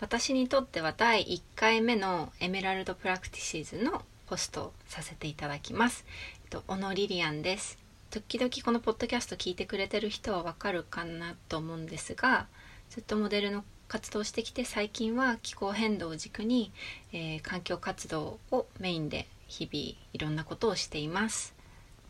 私にとっては第1回目のエメラルドプラクティシーズのホストをさせていただきます。えっと、小野リリアンです。時々このポッドキャスト聞いてくれてる人はわかるかなと思うんですが、ずっとモデルの活動してきて最近は気候変動を軸に、えー、環境活動をメインで日々いろんなことをしています。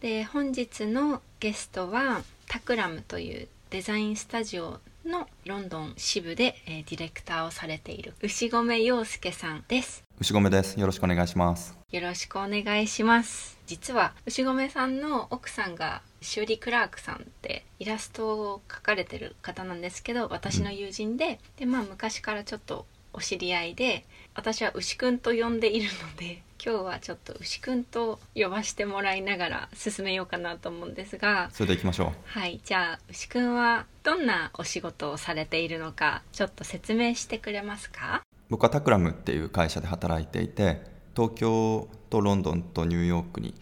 で本日のゲストはタクラムというデザインスタジオのロンドン支部で、えー、ディレクターをされている牛込洋介さんです。牛込です。よろしくお願いします。よろしくお願いします。実は牛込さんの奥さんがシューリー・クラークさんってイラストを描かれてる方なんですけど私の友人で、うん、でまあ昔からちょっとお知り合いで私は牛くんと呼んでいるので今日はちょっと牛くんと呼ばしてもらいながら進めようかなと思うんですがそれでいきましょう。はいじゃあ牛くんはどんなお仕事をされているのかちょっと説明してくれますか？僕はタクラムっていう会社で働いていて東京とロンドンとニューヨークに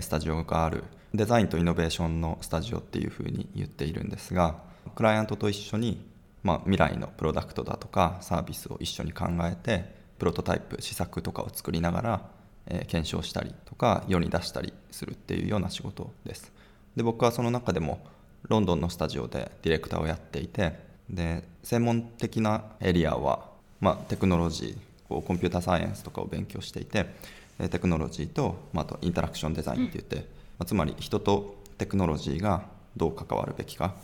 スタジオがあるデザインとイノベーションのスタジオっていうふうに言っているんですがクライアントと一緒にまあ、未来のプロダクトだとかサービスを一緒に考えてプロトタイプ試作とかを作りながら、え、検証したりとか世に出したりするっていうような仕事です。で僕はその中でもロンドンのスタジオでディレクターをやっていてで専門的なエリアは、まあ、テクノロジーこうコンピューターサイエンスとかを勉強していてテクノロジーと、まあ、とインタラクションデザインって言って、ま、つまり人とテクノロジーがどう関わるべきか。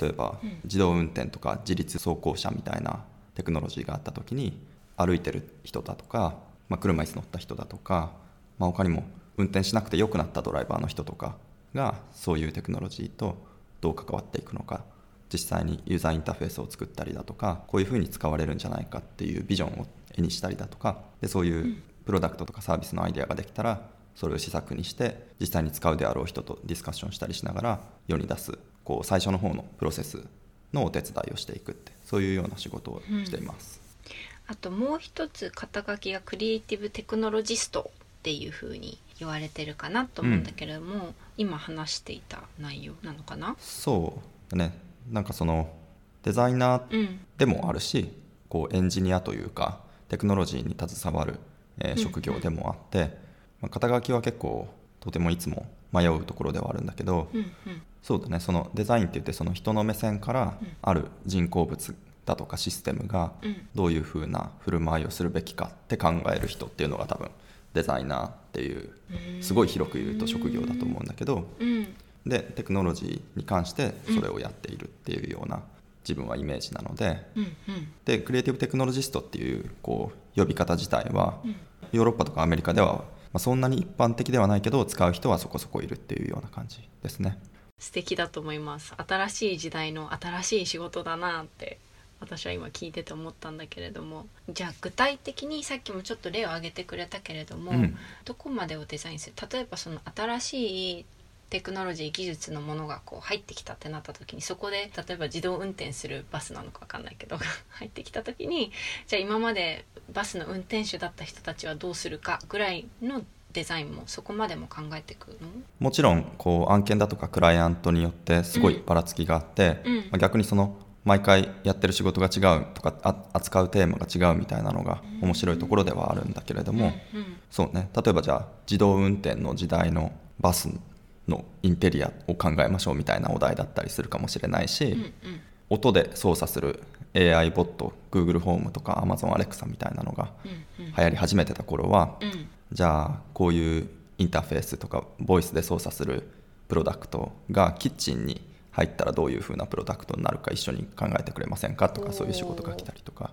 例えば自動運転とか自立走行車みたいなテクノロジーがあった時に歩いてる人だとか、まあ、車椅子乗った人だとか、まあ、他にも運転しなくて良くなったドライバーの人とかがそういうテクノロジーとどう関わっていくのか実際にユーザーインターフェースを作ったりだとかこういうふうに使われるんじゃないかっていうビジョンを絵にしたりだとかでそういうプロダクトとかサービスのアイデアができたらそれを試作にして実際に使うであろう人とディスカッションしたりしながら世に出すこう最初の方のプロセスのお手伝いをしていくってそういうような仕事をしています。うん、あともう一つ肩書きがクリエイティブテクノロジストっていうふうに言われてるかなと思うんだけれども、うん、今話していた内容なのかな？そうね。なんかそのデザイナーでもあるし、うん、こうエンジニアというかテクノロジーに携わる、えー、職業でもあって、うん。うん、まあ、肩書きは結構とてもいつも迷うところではあるんだけど、うんうん、そうだね。そのデザインって言ってその人の目線からある人工物だとかシステムがどういうふうな振る舞いをするべきかって考える人っていうのが多分デザイナーっていうすごい広く言うと職業だと思うんだけど、でテクノロジーに関してそれをやっているっていうような自分はイメージなので、でクリエイティブテクノロジストっていうこう呼び方自体は、ヨーロッパとかアメリカでは、まそんなに一般的ではないけど使う人はそこそこいるっていうような感じですね。素敵だと思います。新しい時代の新しい仕事だなって私は今聞いてて思ったんだけれどもじゃあ具体的にさっきもちょっと例を挙げてくれたけれども、うん、どこまでをデザインする？例えばその新しいテクノロジー技術のものがこう入ってきたってなった時にそこで例えば自動運転するバスなのか分かんないけど 入ってきた時にじゃあ今までバスの運転手だった人たちはどうするかぐらいのデザインもそこまでも考えていくの？もちろんこう案件だとかクライアントによってすごいばらつきがあって、うん。まあ、逆にその毎回やってる仕事が違うとか扱うテーマが違うみたいなのが面白いところではあるんだけれども、そうね。例えばじゃあ自動運転の時代のバスのインテリアを考えましょうみたいなお題だったりするかもしれないし、音で操作する AI ボット Google ホームとか Amazon Alexa みたいなのが流行り始めてた頃は、じゃあこういうインターフェースとかボイスで操作するプロダクトがキッチンに入ったらどういうふうなプロダクトになるか一緒に考えてくれませんかとかそういう仕事が来たりとか。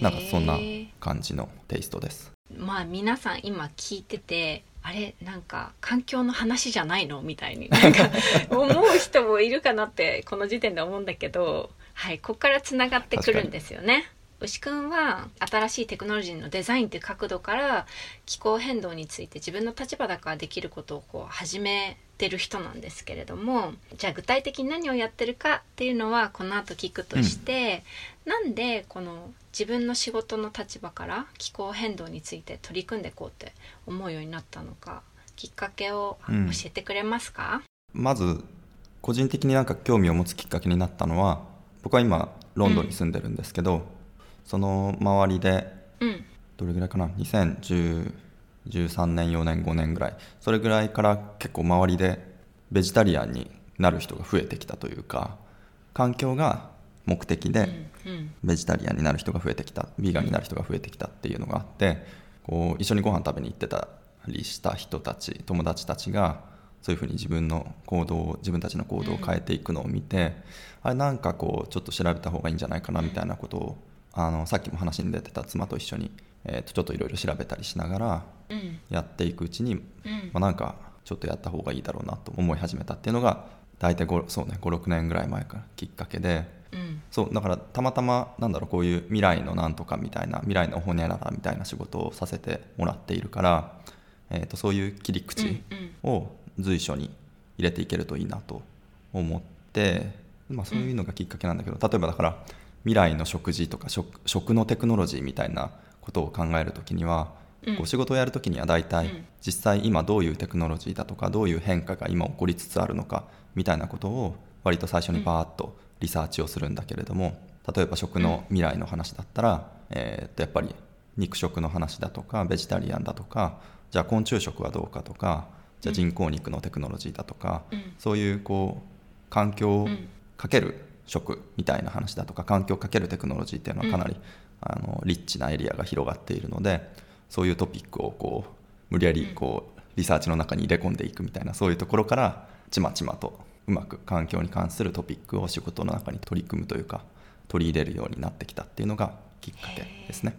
なんかそんな感じのテイストです。まあ皆さん今聞いててあれ？なんか環境の話じゃないの？みたいに。なんか思う人もいるかなってこの時点で思うんだけどはいここからつながってくるんですよね牛くんは新しいテクノロジーのデザインっていう角度から気候変動について自分の立場だからできることをこう始めてる人なんですけれどもじゃあ具体的に何をやってるかっていうのはこの後聞くとして、うん、なんでこの自分の仕事の立場から気候変動について取り組んでいこうって思うようになったのかきっかけを教えてくれますか、うん、まず個人的になんか興味を持つきっかけになったのは僕は今ロンドンに住んでるんですけど、うん、その周りで、どれぐらいかな？2013年4年5年ぐらい。それぐらいから結構周りでベジタリアンになる人が増えてきたというか環境が目的でベジタリアンになる人が増えてきた。ヴィーガンになる人が増えてきたっていうのがあってこう一緒にご飯食べに行ってたりした人たち友達たちがそういうふうに自分の行動を自分たちの行動を変えていくのを見て、うん、あれなんかこうちょっと調べた方がいいんじゃないかなみたいなことをあのさっきも話に出てた妻と一緒に、えー、とちょっといろいろ調べたりしながらやっていくうちに、うん、まあ、なんかちょっとやった方がいいだろうなと思い始めたっていうのが大体そうね56年ぐらい前からきっかけで、うん、そうだからたまたまなんだろうこういう未来のなんとかみたいな未来のホニャララみたいな仕事をさせてもらっているから、えー、とそういう切り口を随所に入れていけるといいなと思って、まあ、そういうのがきっかけなんだけど例えばだから未来の食事とか食食のテクノロジーみたいなことを考える時には、こう仕事をやる時には大体実際今どういうテクノロジーだとかどういう変化が今起こりつつあるのかみたいなことを割と最初にバーッとリサーチをするんだけれども例えば食の未来の話だったら、えー、とやっぱり肉食の話だとかベジタリアンだとかじゃあ昆虫食はどうかとかじゃあ人工肉のテクノロジーだとか、うん、そういうこう環境をかける食みたいな話だとか環境をかけるテクノロジーっていうのはかなり、うん、あのリッチなエリアが広がっているのでそういうトピックをこう無理やりこうリサーチの中に入れ込んでいくみたいなそういうところからちまちまとうまく環境に関するトピックを仕事の中に取り組むというか取り入れるようになってきたっていうのがきっかけですね。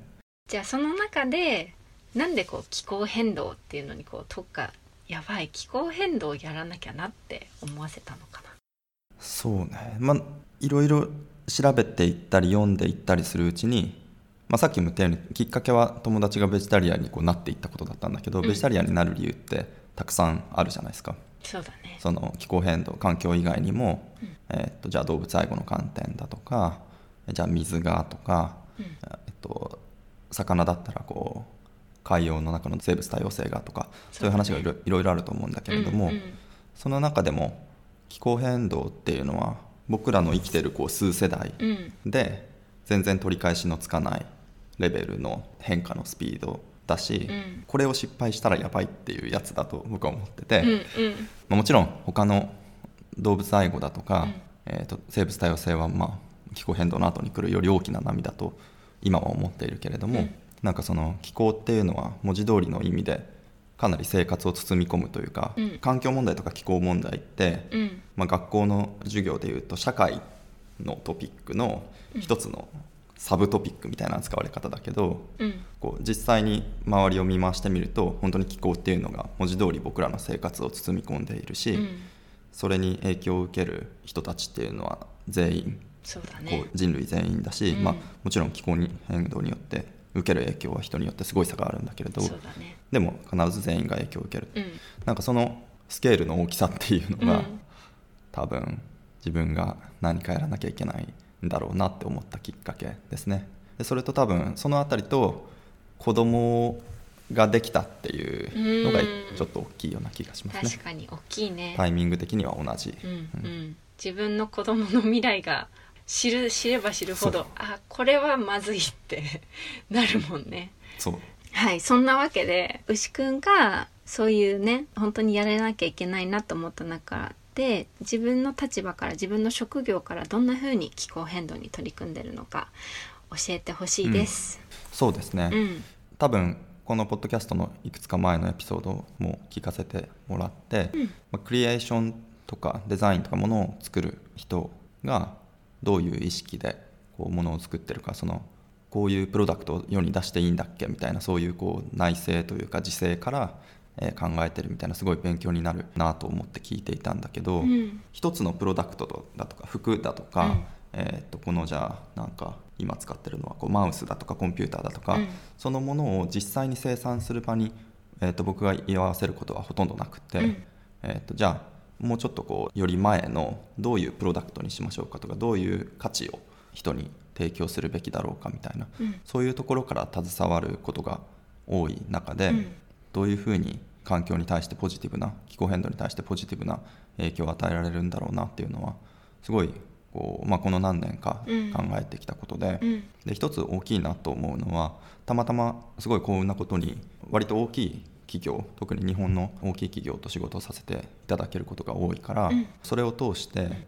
じゃあその中でなんでこう気候変動っていうのにこう特化やばい気候変動をやらなきゃなって思わせたのかな？そうね。まあいろいろ調べていったり読んでいったりするうちに、まあ、さっきも言ったようにきっかけは友達がベジタリアンにこうなっていったことだったんだけど、うん、ベジタリアンになる理由ってたくさんあるじゃないですか。そうだね、その気候変動環境以外にも、うん、えー、っとじゃあ動物愛護の観点だとかじゃあ水がとか、うん、えっと、魚だったらこう海洋の中の生物多様性がとかそういう話がいろいろいろあると思うんだけれども、うんうん、その中でも気候変動っていうのは僕らの生きてるこう数世代で全然取り返しのつかないレベルの変化のスピードだし、うん、これを失敗したらやばいっていうやつだと僕は思ってて、うんうん、まあ、もちろん他の動物愛護だとか、うん、えーと、生物多様性はまあ気候変動の後に来るより大きな波だと今は思っているけれども、うん、なんかその気候っていうのは文字通りの意味でかなり生活を包み込むというか、うん、環境問題とか気候問題って、うん、まあ、学校の授業でいうと社会のトピックの一つのサブトピックみたいな使われ方だけど、うん、こう実際に周りを見回してみると本当に気候っていうのが文字通り僕らの生活を包み込んでいるし、それに影響を受ける人たちっていうのは全員そうだ、ね、こう人類全員だし、まあ、もちろん気候変動によって受ける影響は人によってすごい差があるんだけれど、ね、でも必ず全員が影響を受ける、うん、なんかそのスケールの大きさっていうのが、うん、多分自分が何かやらなきゃいけないんだろうなって思ったきっかけですね。でそれと多分その辺りと子供ができたっていうのがちょっと大きいような気がしますね。確かに大きいね。タイミング的には同じ、うん。うん、自分の子供の未来が知る知れば知るほどあこれはまずいって なるもんね。そう。はいそんなわけで牛くんがそういうね本当にやらなきゃいけないなと思った中で自分の立場から自分の職業からどんなふうに気候変動に取り組んでるのか教えてほしいです、うん、そうですね、うん、多分このポッドキャストのいくつか前のエピソードも聞かせてもらって、うん、まあ、クリエーションとかデザインとかものを作る人がどういう意識でこうものを作ってるかそのこういうプロダクトを世に出していいんだっけみたいなそういうこう内政というか時勢からえ考えてるみたいなすごい勉強になるなと思って聞いていたんだけど、うん、一つのプロダクトだとか服だとか、うん、えー、とこのじゃあなんか今使ってるのはこうマウスだとかコンピューターだとか、うん。そのものを実際に生産する場に、えー、と僕が居合わせることはほとんどなくて、うん。えー、とじゃあもうちょっとこうより前のどういうプロダクトにしましょうかとかどういう価値を人に提供するべきだろうかみたいな、うん。そういうところから携わることが多い中で、うん。どういうふうに環境に対してポジティブな気候変動に対してポジティブな影響を与えられるんだろうなっていうのはすごいこう、まあ、この何年かうん。考えてきたことで,、うん。で一つ大きいなと思うのはたまたますごい幸運なことに割と大きい企業特に日本の大きい企業と仕事をさせていただけることが多いから、うん。それを通して、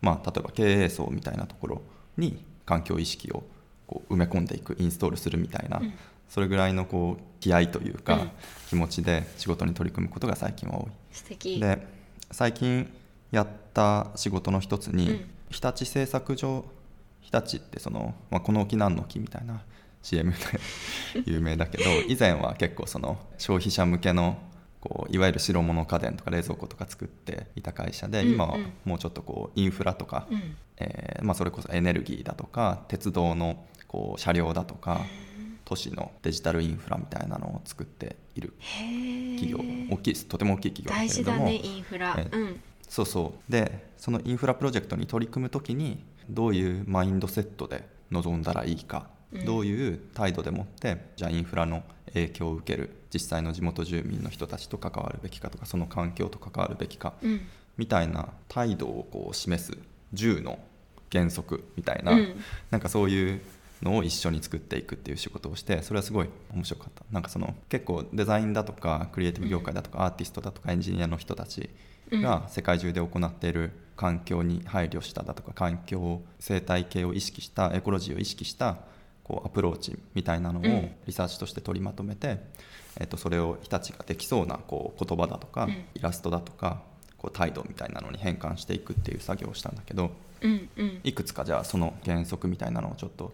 まあ、例えば経営層みたいなところに環境意識をこう埋め込んでいくインストールするみたいな、うん。それぐらいのこう気合というか、うん。気持ちで仕事に取り組むことが最近は多素敵。い。で最近やった仕事の一つに、うん。日立製作所日立ってその、まあ、この木何の木みたいな CM で 有名だけど以前は結構その消費者向けのこういわゆる白物家電とか冷蔵庫とか作っていた会社で、うんうん。今はもうちょっとこうインフラとか、うん。えーまあ、それこそエネルギーだとか鉄道のこう車両だとか都市のデジタルインフラみたいなのを作っている企業大きいです。とても大きい企業大だけれども。事だねインフラ。えうん。そうそう。でそのインフラプロジェクトに取り組む時にどういうマインドセットで臨んだらいいか、うんどういう態度でもってじゃあインフラの影響を受ける実際の地元住民の人たちと関わるべきかとかその環境と関わるべきか、うん。みたいな態度をこう示す10の原則みたいな、うん。なんかそういうのを一緒に作っていくっていう仕事をしてそれはすごい面白かった。なんかその結構デザインだとかクリエイティブ業界だとか、アーティストだとかエンジニアの人たちが世界中で行っている環境に配慮しただとか環境生態系を意識したエコロジーを意識したこうアプローチみたいなのうん。をリサーチとして取りまとめて、えっとそれを日立ができそうなこう言葉だとか、うん。イラストだとかこう態度みたいなのに変換していくっていう作業をしたんだけどうんうん。いくつかじゃあその原則みたいなのをちょっと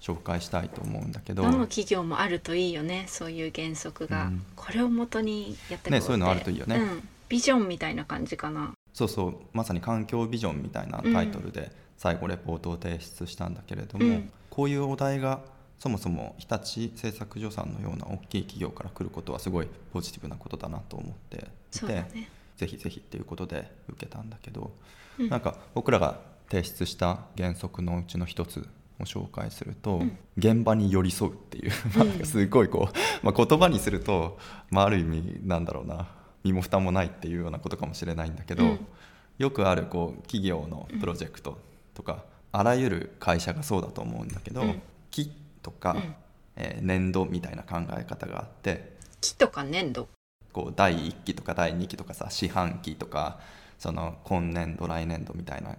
紹介したいと思うんだけどどの企業もあるといいよねそういう原則が、うん。これを元にやってこうって。ねそういうのあるといいよね。うん、ビジョンみたいな感じかな。そうそう。まさに環境ビジョンみたいなタイトルで最後レポートを提出したんだけれども、うんこういうお題がそもそも日立製作所さんのような大きい企業から来ることはすごいポジティブなことだなと思っていて、ね。ぜひぜひっていうことで受けたんだけど、うん。なんか僕らが提出した原則のうちの一つを紹介すると、うん。現場に寄り添うっていう、すごいこう、まあ、言葉にすると、まあ、ある意味なんだろうな身も蓋もないっていうようなことかもしれないんだけど、うん。よくあるこう企業のプロジェクトとか、あらゆる会社がそうだと思うんだけど、うん。木とか、うん。えー年度みたいな考え方があって木とか粘土？こう第1期とか第2期とかさ四半期とかその今年度来年度みたいな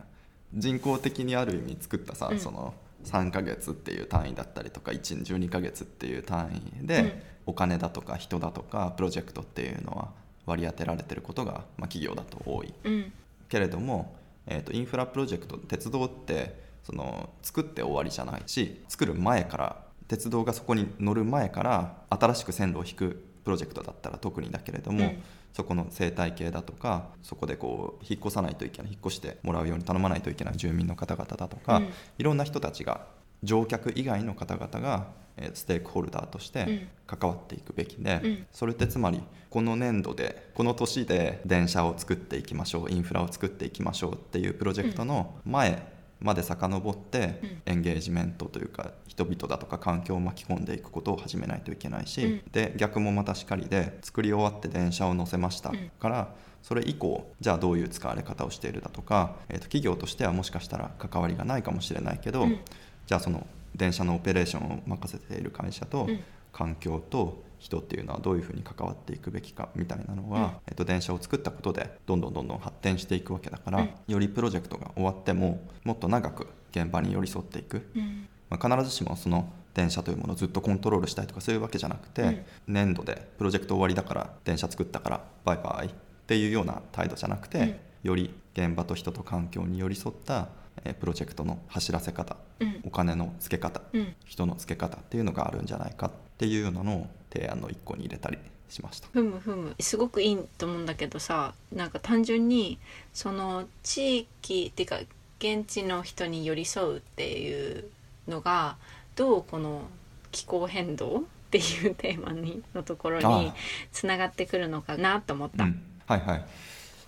人工的にある意味作ったさ、うん。その3ヶ月っていう単位だったりとか1 12ヶ月っていう単位で、うん。お金だとか人だとかプロジェクトっていうのは割り当てられてることが、まあ、企業だと多い。うん。けれども、えー、とインフラプロジェクト鉄道ってその作って終わりじゃないし作る前から鉄道がそこに乗る前から新しく線路を引くプロジェクトだったら特にだけれども、うん。そこの生態系だとかそこでこう引っ越さないといけない引っ越してもらうように頼まないといけない住民の方々だとか、うん。いろんな人たちが乗客以外の方々がえーステークホルダーとして関わっていくべきで、うん。それってつまりこの年度でこの年で電車を作っていきましょうインフラを作っていきましょうっていうプロジェクトの前まで遡って、うん。エンゲージメントというか人々だとか環境を巻き込んでいくことを始めないといけないし、うん。で逆もまたしかりで作り終わって電車を乗せましたうん。から、それ以降じゃあどういう使われ方をしているだとか、えーと企業としてはもしかしたら関わりがないかもしれないけど、うん。じゃあその電車のオペレーションを任せている会社と、うん。環境と人っていうのはどういうふうに関わっていくべきかみたいなのが、うん。えっと、電車を作ったことでどんどんどんどん発展していくわけだから、うん。よりプロジェクトが終わってももっと長く現場に寄り添っていく、うん。まあ、必ずしもその電車というものをずっとコントロールしたいとかそういうわけじゃなくて、うん。年度でプロジェクト終わりだから電車作ったからバイバイっていうような態度じゃなくて、うん。より現場と人と環境に寄り添った、えープロジェクトの走らせ方うん。お金の付け方、うん。人の付け方っていうのがあるんじゃないかっていうようなのを提案の一個に入れたりしました。ふむふむ。すごくいいと思うんだけどさなんか単純にその地域っていうか現地の人に寄り添うっていうのがどうこの気候変動っていうテーマにのところにあつながってくるのかなと思った。うん。はいはい。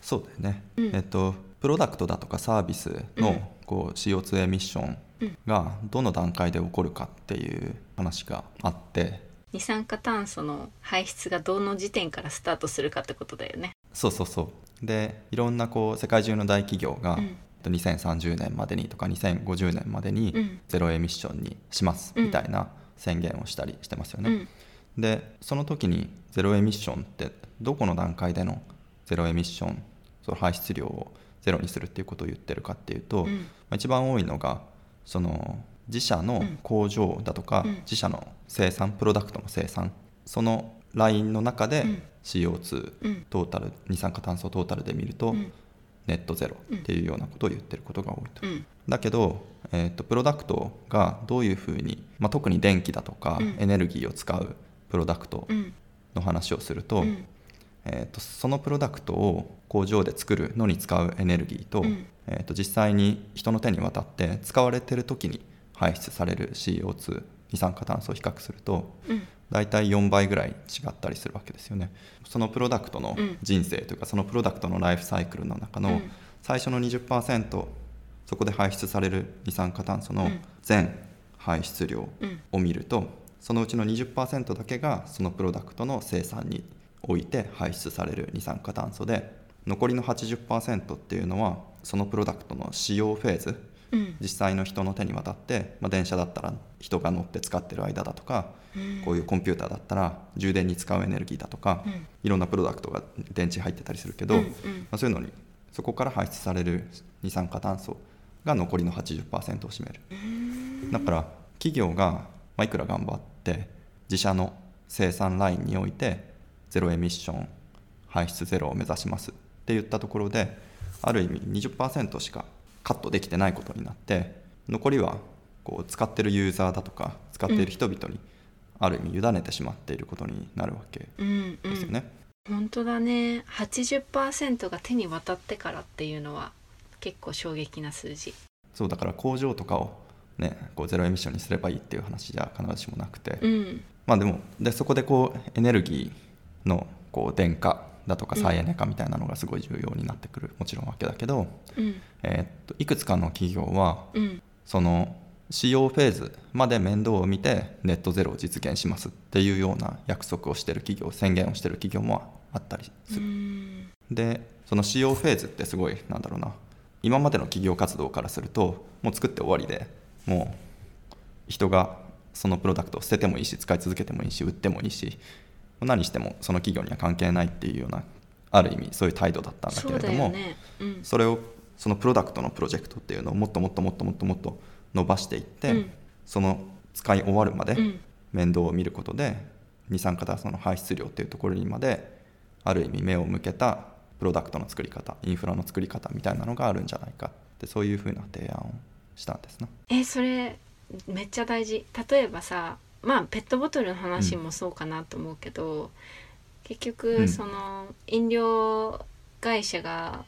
そうだよね、うん。えっとプロダクトだとかサービスうん。のこう CO2 エミッションがどの段階で起こるかっていう話があって二酸化炭素の排出がどの時点からスタートするかってことだよね。そうそうそう。でいろんなこう世界中の大企業が、うん。えっと2030年までにとか2050年までにうん。ゼロエミッションにしますうんみたいな宣言をしたりしてますよね。うん。でその時にゼロエミッションってどこの段階でのゼロエミッションその排出量をゼロにするっていうことを言ってるかっていうと、うん。まあ一番多いのがその自社の工場だとか、うん。自社の生産プロダクトの生産そのラインの中でうん。CO2、うん。トータル二酸化炭素トータルで見ると、うん。ネットゼロっていうようなことを言ってることが多いと。うん。だけど、えー、とプロダクトがどういうふうに、まあ、特に電気だとかうん。エネルギーを使うプロダクトうん。の話をすると,、うん。えー、とそのプロダクトを工場で作るのに使うエネルギーと,、うん。えー、と実際に人の手に渡って使われてる時に排出される CO2 二酸化炭素を比較するとうん。大体4倍ぐらい違ったりするわけですよね。そのプロダクトのうん。人生というかそのプロダクトのライフサイクルの中のうん。最初の20%そこで排出される二酸化炭素のうん。全排出量うん。を見るとそのうちの20%だけがそのプロダクトの生産において排出される二酸化炭素で残りの80%っていうのはそのプロダクトの使用フェーズうん。実際の人の手に渡って、まあ、電車だったら人が乗って使ってる間だとかうん。こういうコンピューターだったら充電に使うエネルギーだとか、うん。いろんなプロダクトが電池入ってたりするけど、うんうん。まあ、そういうのにそこから排出される二酸化炭素が残りの80%を占める。だから企業が、まあ、いくら頑張って自社の生産ラインにおいてゼロエミッション排出ゼロを目指しますって言ったところである意味20%しかカットできてないことになって残りはこう使ってるユーザーだとか使っている人々にある意味委ねてしまっていることになるわけうんうん。ですよね。本当だね80%が手に渡ってからっていうのは結構衝撃な数字。そうだから工場とかをねこうゼロエミッションにすればいいっていう話じゃ必ずしもなくて、うん。まあでもでそこでこうエネルギーのこう電化だとかうん。再エネ化みたいなのがすごい重要になってくるもちろんわけだけど、うん。えーっといくつかの企業はうん。その使用フェーズまで面倒を見てネットゼロを実現しますっていうような約束をしてる企業宣言をしてる企業もあったりうする。ん。でその使用フェーズってすごいなんだろうな。今までの企業活動からするともう作って終わりでもう人がそのプロダクトを捨ててもいいし使い続けてもいいし売ってもいいし何してもその企業には関係ないっていうようなある意味そういう態度だったんだけれどもよね。うん。それをそのプロダクトのプロジェクトっていうのをもっともっともっともっともっと伸ばしていって、うん。その使い終わるまでうん。面倒を見ることで二酸化炭素の排出量っていうところにまである意味目を向けたプロダクトの作り方インフラの作り方みたいなのがあるんじゃないかってそういうふうな提案をしたんですね。えそれめっちゃ大事。例えばさまあペットボトルの話もそうかなと思うけど、結局、うん。その飲料会社が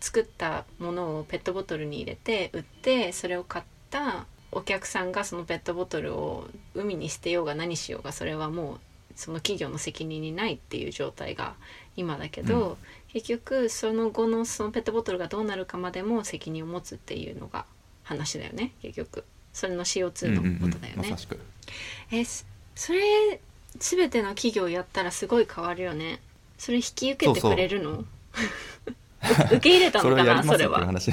作ったものをペットボトルに入れて売ってそれを買ったお客さんがそのペットボトルを海に捨てようが何しようがそれはもうその企業の責任にないっていう状態が今だけど、う結局その後のそのペットボトルがどうなるかまでも責任を持つっていうのが話だよね結局それの CO2 のことだよね。うんうんうん。まさ。しくえそそれ全ての企業やったらすごい変わるよね。それ引き受けてくれるの？受け入れたのかな？それは。っていう話。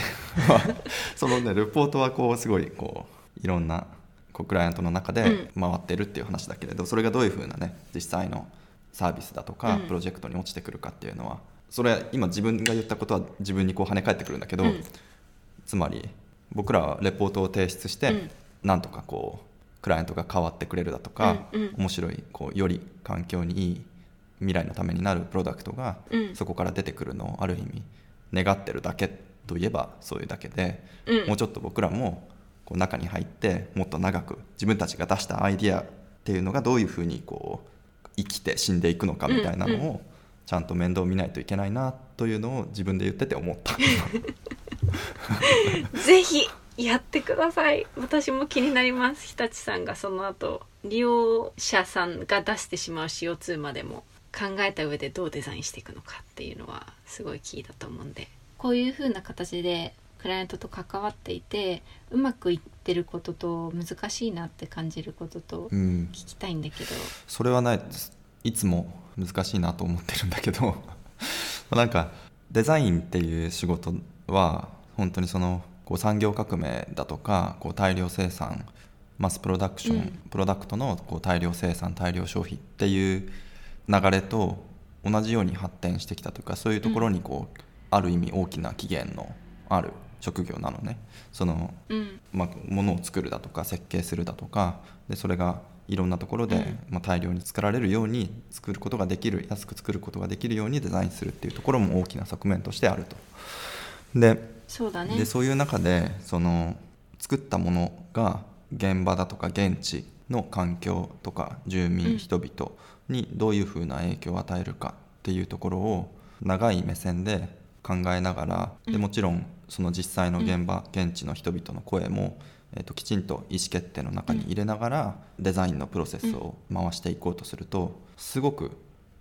そのねレポートはこうすごいこういろんなこうクライアントの中で回ってるっていう話だけれど、それがどういうふうなね実際のサービスだとかうん。プロジェクトに落ちてくるかっていうのは、それ今自分が言ったことは自分にこう跳ね返ってくるんだけど、うん。つまり僕らはレポートを提出して、うん。なんとかこうクライアントが変わってくれるだとか、うんうん。面白いこうより環境にいい未来のためになるプロダクトがうん。そこから出てくるのをある意味願ってるだけといえばそういうだけで、うん。もうちょっと僕らもこう中に入ってもっと長く自分たちが出したアイディアっていうのがどういうふうにこう生きて死んでいくのかみたいなのうんをちゃんと面倒見ないといけないなというのを自分で言ってて思った。ぜひやってください。私も気になります。日立さんがその後利用者さんが出してしまう CO2 までも考えた上でどうデザインしていくのかっていうのはすごいキーだと思うんで。こういう風な形でクライアントと関わっていてうまくいってることと難しいなって感じることとうん。聞きたいんだけど、それはないいつも難しいなと思ってるんだけど。なんかデザインっていう仕事は本当にそのこう産業革命だとかこう大量生産マスプロダクション、うん。プロダクトのこう大量生産大量消費っていう流れと同じように発展してきたというかそういうところにこう、ある意味大きな起源のある職業なのね。そのうん。まあ、ものを作るだとか設計するだとかでそれがいろんなところで、うん。まあ、大量に作られるように作ることができる安く作ることができるようにデザインするっていうところも大きな側面としてあると。でそうだね。でそういう中でその作ったものが現場だとか現地の環境とか住民、うん人々にどういうふうな影響を与えるかっていうところを長い目線で考えながら、でもちろんその実際の現場、現地の人々の声も、えー、ときちんと意思決定の中に入れながら、デザインのプロセスを回していこうとするとすごく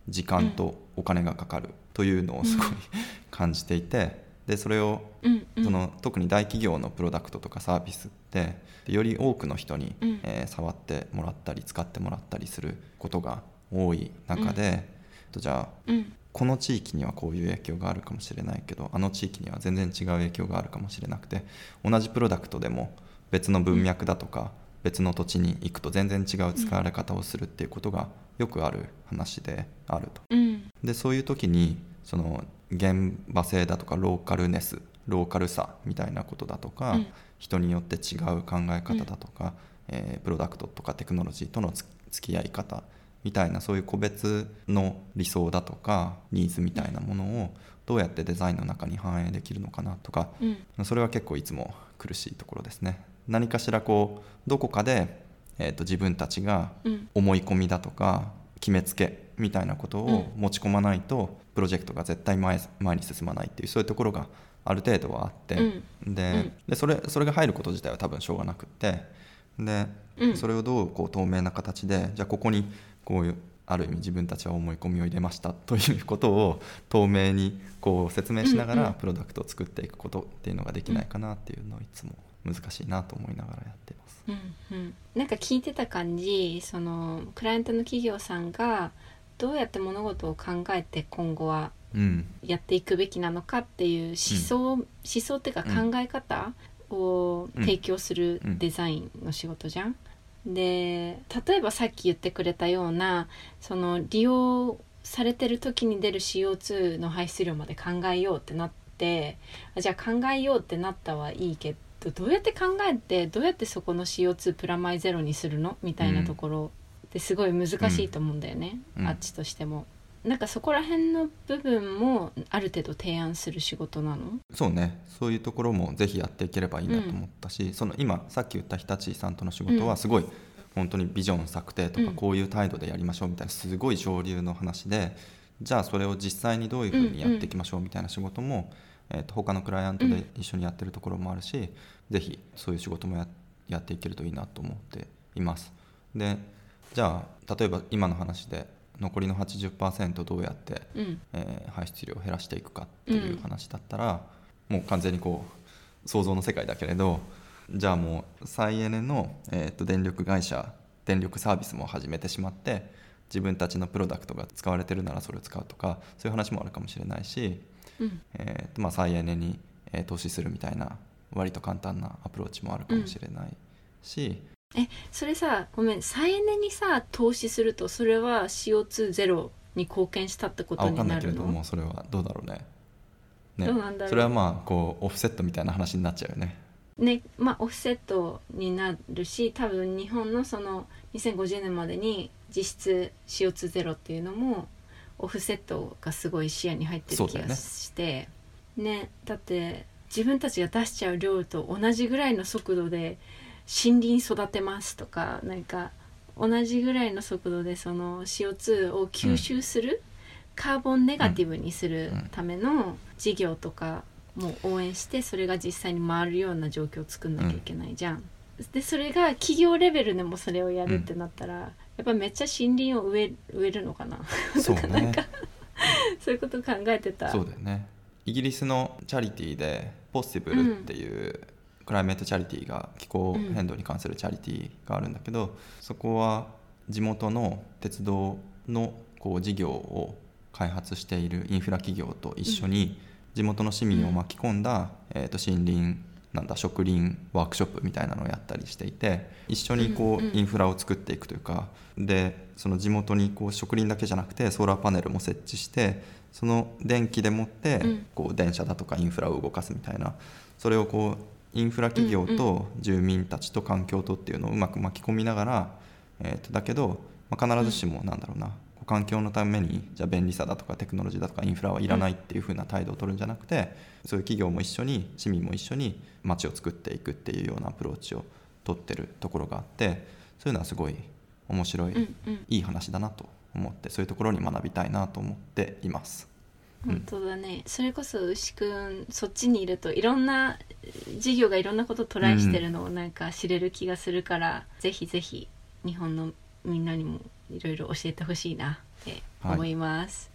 時間とお金がかかるというのをすごい 感じていてでそれをうんうん。その特に大企業のプロダクトとかサービスってより多くの人に、うん。えー触ってもらったり使ってもらったりすることが多い中で、とじゃあうん。この地域にはこういう影響があるかもしれないけどあの地域には全然違う影響があるかもしれなくて同じプロダクトでも別の文脈だとか別の土地に行くと全然違う使われ方をするっていうことがよくある話であると。うん。でそういう時にその現場性だとかローカルネスローカルさみたいなことだとか、うん。人によって違う考え方だとか、えープロダクトとかテクノロジーとのつ付き合い方みたいなそういう個別の理想だとかニーズみたいなものをどうやってデザインの中に反映できるのかなとかうん。それは結構いつも苦しいところですね。何かしらこうどこかで、えー、と自分たちがうん。思い込みだとか決めつけみたいなことを持ち込まないと、プロジェクトが絶対前前に進まないっていうそういうところがある程度はあって、でうん。でそれそれが入ること自体は多分しょうがなくってで、うん。それをどうこう透明な形でじゃあここにこういうある意味自分たちは思い込みを入れましたということを透明にこう説明しながらプロダクトを作っていくことっていうのができないかなっていうのをいつも難しいなと思いながらやっています。うんうん、なんか聞いてた感じそのクライアントの企業さんがどうやって物事を考えて今後はうん。やっていくべきなのかっていう思想、思想っていうかうん考え方を提供するうんデザインの仕事じゃん。で例えばさっき言ってくれたようなその利用されてる時に出る CO2 の排出量まで考えようってなってあじゃあ考えようってなったはいいけどどうやって考えてどうやってそこの CO2 プラマイゼロにするの？みたいなところってすごい難しいと思うんだよね、うん。あっちとしても。なんかそこら辺の部分もある程度提案する仕事なの？そうね。そういうところもぜひやっていければいいなと思ったし、その今さっき言った日立さんとの仕事うん。はすごい本当にビジョン策定とかうん。こういう態度でやりましょうみたいなすごい上流の話でじゃあそれを実際にどういうふうにやっていきましょうみたいな仕事も、えー、と他のクライアントで一緒にやってるところもあるし、ぜひそういう仕事もややっていけるといいなと思っています。でじゃあ例えば今の話で残りの80%どうやってうん。えー排出量を減らしていくかっていう話だったら、もう完全にこう想像の世界だけれどじゃあもう再エネの、えー、と電力会社電力サービスも始めてしまって自分たちのプロダクトが使われてるならそれを使うとかそういう話もあるかもしれないし、うん。えーとまあ、再エネに、えー投資するみたいな割と簡単なアプローチもあるかもしれないし、えそれさごめん再エネにさ投資するとそれは CO2 ゼロに貢献したってこあ分かんなとにないるのけれどもそれはどうだろうね。ね。どうなんだろう。それはまあこうオフセットみたいな話になっちゃうよね。ねまあオフセットになるし多分日本のその2050年までに実質 CO2 ゼロっていうのもオフセットがすごい視野に入ってる気がして。ね。だって自分たちが出しちゃう量と同じぐらいの速度で森林育てますとかなんか同じぐらいの速度でその CO2 を吸収する、カーボンネガティブにするための事業とかもう応援してそれが実際に回るような状況を作んなきゃいけないじゃん。でそれが企業レベルでもそれをやるってなったら、やっぱめっちゃ森林を植え植えるのかな？そうとか なんねかそういうこと考えてた。そうだよね。イギリスのチャリティーでポッシブルっていうクライメートチャリティーが気候変動に関するチャリティーがあるんだけど、そこは地元の鉄道のこう事業を開発しているインフラ企業と一緒に地元の市民を巻き込んだ、えー、と森林なんだ植林ワークショップみたいなのをやったりしていて一緒にこうんうんうインフラを作っていくというかでその地元にこう植林だけじゃなくてソーラーパネルも設置してその電気でもってうん。こう電車だとかインフラを動かすみたいなそれをこうインフラ企業と住民たちと環境とっていうのをうまく巻き込みながら、えーとだけど、まあ、必ずしもなんだろうな、環境のためにじゃあ便利さだとかテクノロジーだとかインフラはいらないっていう風な態度を取るんじゃなくてそういう企業も一緒に市民も一緒に街を作っていくっていうようなアプローチを取ってるところがあってそういうのはすごい面白い、うんうんいい話だなと思ってそういうところに学びたいなと思っています。本当だね、それこそ牛くんそっちにいるといろんな事業がいろんなことトライしてるのをなんか知れる気がするから、ぜひぜひ日本のみんなにもいろいろ教えてほしいなって思います、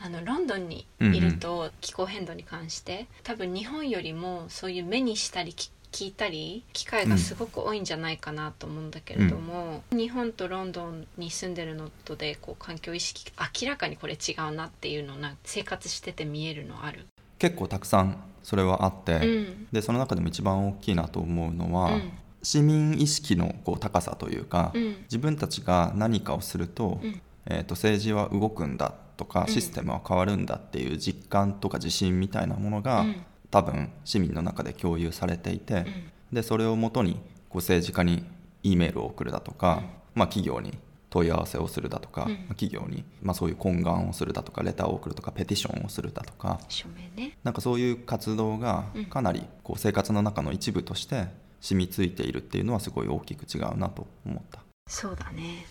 あのロンドンにいると気候変動に関して、多分日本よりもそういう目にしたり聞聞いたり機会がすごく多いんじゃないかなと思うんだけれども、日本とロンドンに住んでるのとでこう環境意識明らかにこれ違うなっていうのな生活してて見えるのある？結構たくさんそれはあって、うん。でその中でも一番大きいなと思うのは、うん。市民意識のこう高さというか、うん。自分たちが何かをすると,、うん。えー、と政治は動くんだとかうん。システムは変わるんだっていう実感とか自信みたいなものが、うん多分市民の中で共有されていて、うんでそれをもとにこう政治家に E メールを送るだとか、まあ、企業に問い合わせをするだとか、うんまあ企業に、まあ、そういう懇願をするだとかレターを送るとかペティションをするだとか署名ね。なんかそういう活動がうんかなりこう生活の中の一部として染みついているっていうのはすごい大きく違うなと思った。そうだね。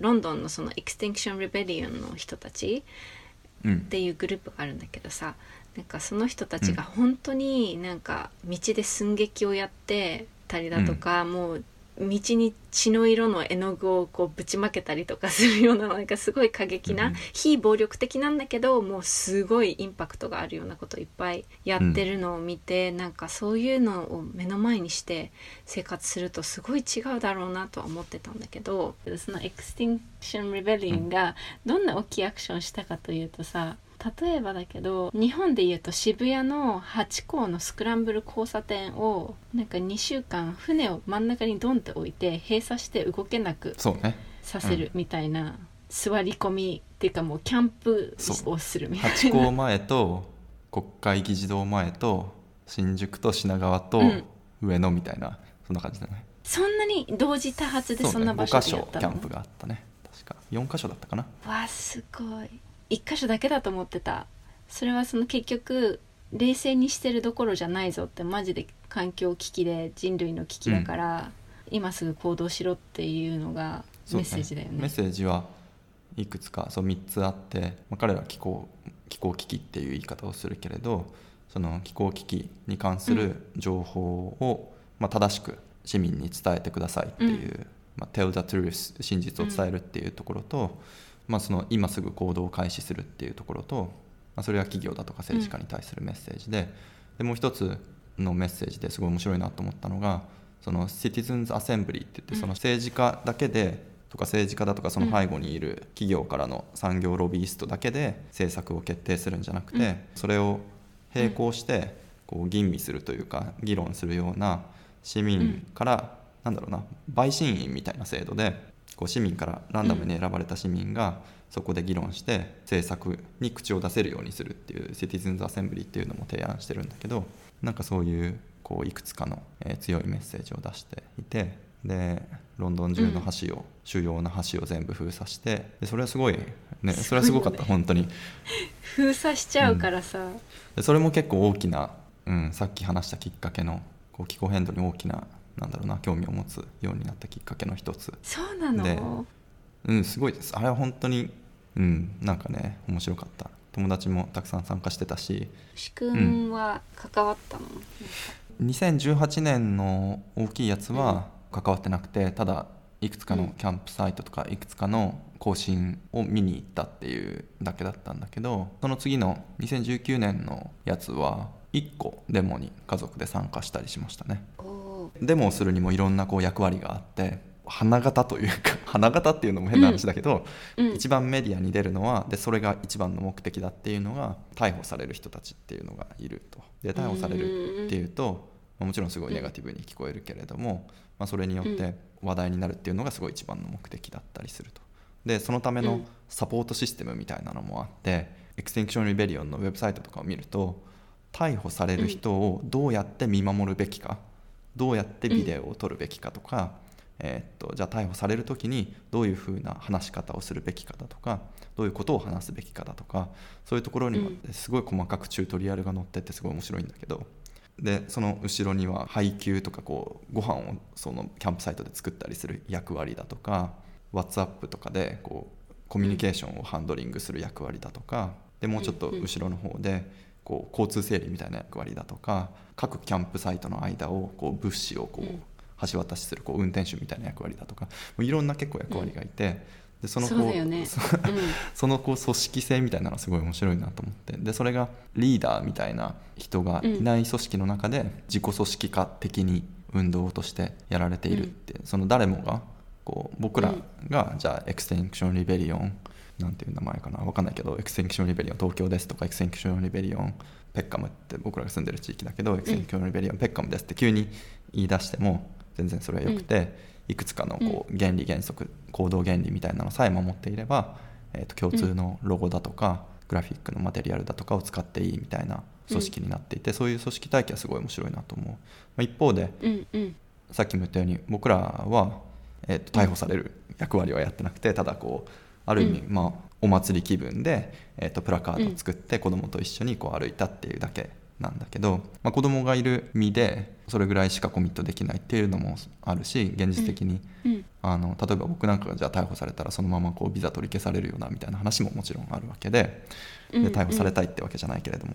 ロンドンのその Extinction Rebellion の人たちうんっていうグループがあるんだけどさなんかその人たちが本当になんか道で寸劇をやってたりだとか、もう道に血の色の絵の具をこうぶちまけたりとかするような なんかすごい過激な、うん非暴力的なんだけどもうすごいインパクトがあるようなことをいっぱいやってるのを見て、なんかそういうのを目の前にして生活するとすごい違うだろうなとは思ってたんだけど。その Extinction Rebellion がどんな大きいアクションをしたかというとさ例えばだけど日本でいうと渋谷のハチ公のスクランブル交差点をなんか2週間船を真ん中にドンって置いて閉鎖して動けなくさせるみたいな、座り込みっていうかもうキャンプをするみたいな。ハチ公前と国会議事堂前と新宿と品川とうん。上野みたいな、そんな感じだね。そんなに同時多発でそんな場所5箇所でやったの？キャンプがあったね。確か。4箇所だったかな。わあすごい一箇所だけだと思ってた。それはその結局冷静にしてるどころじゃないぞってマジで環境危機で人類の危機だから、今すぐ行動しろっていうのがメッセージだよね。メッセージはいくつかそう3つあって、まあ、彼らは気候気候危機っていう言い方をするけれどその気候危機に関する情報を、まあ、正しく市民に伝えてくださいっていう、まあ、tell the truth 真実を伝えるっていうところと、まあ、その今すぐ行動を開始するっていうところと、まあ、それは企業だとか政治家に対するメッセージで,、でもう一つのメッセージですごい面白いなと思ったのがその Citizens Assembly って言ってその政治家だけでとか政治家だとかその背後にいる企業からの産業ロビーストだけで政策を決定するんじゃなくて、うん。それを並行してこう吟味するというか議論するような市民から、なんだろうな陪審員みたいな制度でこう市民からランダムに選ばれた市民がそこで議論して政策に口を出せるようにするっていうシティズンズ・アセンブリーっていうのも提案してるんだけどなんかそういうこういくつかの、えー強いメッセージを出していてでロンドン中の橋を、主要な橋を全部封鎖してでそれはすごいねそれはすごかった、本当に。封鎖しちゃうからさ、でそれも結構大きな、うん、さっき話したきっかけのこう気候変動に大きななんだろうな興味を持つようになったきっかけの一つ。そうなでのうんすごいです。あれは本当にうんなんかね面白かった。友達もたくさん参加してたし。牛くんは関わったの、2018年の大きいやつは関わってなくてただいくつかのキャンプサイトとかいくつかの更新を見に行ったっていうだけだったんだけどその次の2019年のやつは1個デモに家族で参加したりしましたね。おおデモをするにもいろんなこう役割があって花形というか 花形っていうのも変な話だけど、うん。一番メディアに出るのはでそれが一番の目的だっていうのが逮捕される人たちっていうのがいると。で逮捕されるっていうと、まあもちろんすごいネガティブに聞こえるけれども、まあ、それによって話題になるっていうのがすごい一番の目的だったりすると。でそのためのうん。サポートシステムみたいなのもあって、 Extinction Rebellion のウェブサイトとかを見ると逮捕される人をどうやって見守るべきか、どうやってビデオを撮るべきかとか、えーっとじゃあ逮捕される時にどういうふうな話し方をするべきかだとかどういうことを話すべきかだとかそういうところにはすごい細かくチュートリアルが載っててすごい面白いんだけどでその後ろには配給とかこうご飯をそのキャンプサイトで作ったりする役割だとか WhatsApp とかでこうコミュニケーションをハンドリングする役割だとかでもうちょっと後ろの方でこう交通整理みたいな役割だとか各キャンプサイトの間をこう物資をこう橋渡しするこう運転手みたいな役割だとかもういろんな結構役割がいて、でそのこそうね。そ のこう組織性みたいなのがすごい面白いなと思ってでそれがリーダーみたいな人がいない組織の中で自己組織化的に運動としてやられているって、その誰もがこう僕らがじゃあ Extinction Rebellion なんていう名前かな分かんないけど Extinction Rebellion 東京ですとか Extinction Rebellion Peckham って僕らが住んでる地域だけど、 Extinction Rebellion Peckham ですって急に言い出しても全然それはよくて、いくつかのこう原理原則行動原理みたいなのさえ守っていれば、えー、と共通のロゴだとか、グラフィックのマテリアルだとかを使っていいみたいな組織になっていて、そういう組織体系はすごい面白いなと思う、まあ、一方でさっきも言ったように僕らは、えー、と逮捕される役割はやってなくてただこうある意味、まあ、お祭り気分で、えー、とプラカードを作って子供と一緒にこう歩いたっていうだけなんだけど、まあ、子供がいる身でそれぐらいしかコミットできないっていうのもあるし現実的に、うん。あの例えば僕なんかがじゃあ逮捕されたらそのままこうビザ取り消されるよなみたいな話ももちろんあるわけでうんで逮捕されたいってわけじゃないけれども、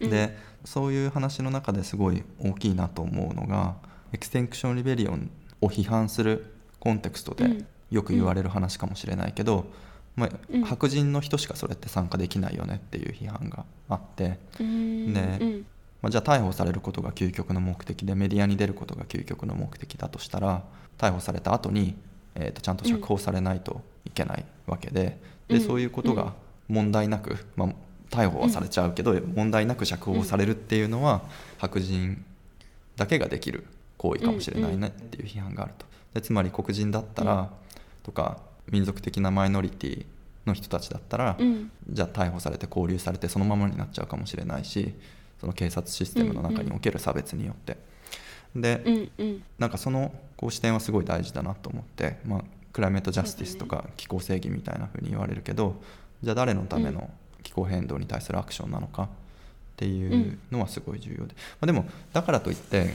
うん。でそういう話の中ですごい大きいなと思うのが Extinction Rebellion を批判するコンテクストでうん。よく言われる話かもしれないけど、まあうん。白人の人しかそれって参加できないよねっていう批判があって。うん。ねうん。まあ、じゃあ逮捕されることが究極の目的でメディアに出ることが究極の目的だとしたら逮捕された後に、えー、とちゃんと釈放されないといけないわけで,、うん。でそういうことが問題なく、まあ、逮捕はされちゃうけど、問題なく釈放されるっていうのは、白人だけができる行為かもしれないねっていう批判があると。でつまり黒人だったら、とか民族的なマイノリティの人たちだったら、うん。じゃあ逮捕されて拘留されてそのままになっちゃうかもしれないしその警察システムの中における差別によって、で、うんうん。なんかそのこう視点はすごい大事だなと思って、まあ、climate justice とか気候正義みたいな風に言われるけどじゃあ誰のための気候変動に対するアクションなのかっていうのはすごい重要で、まあ、でもだからといって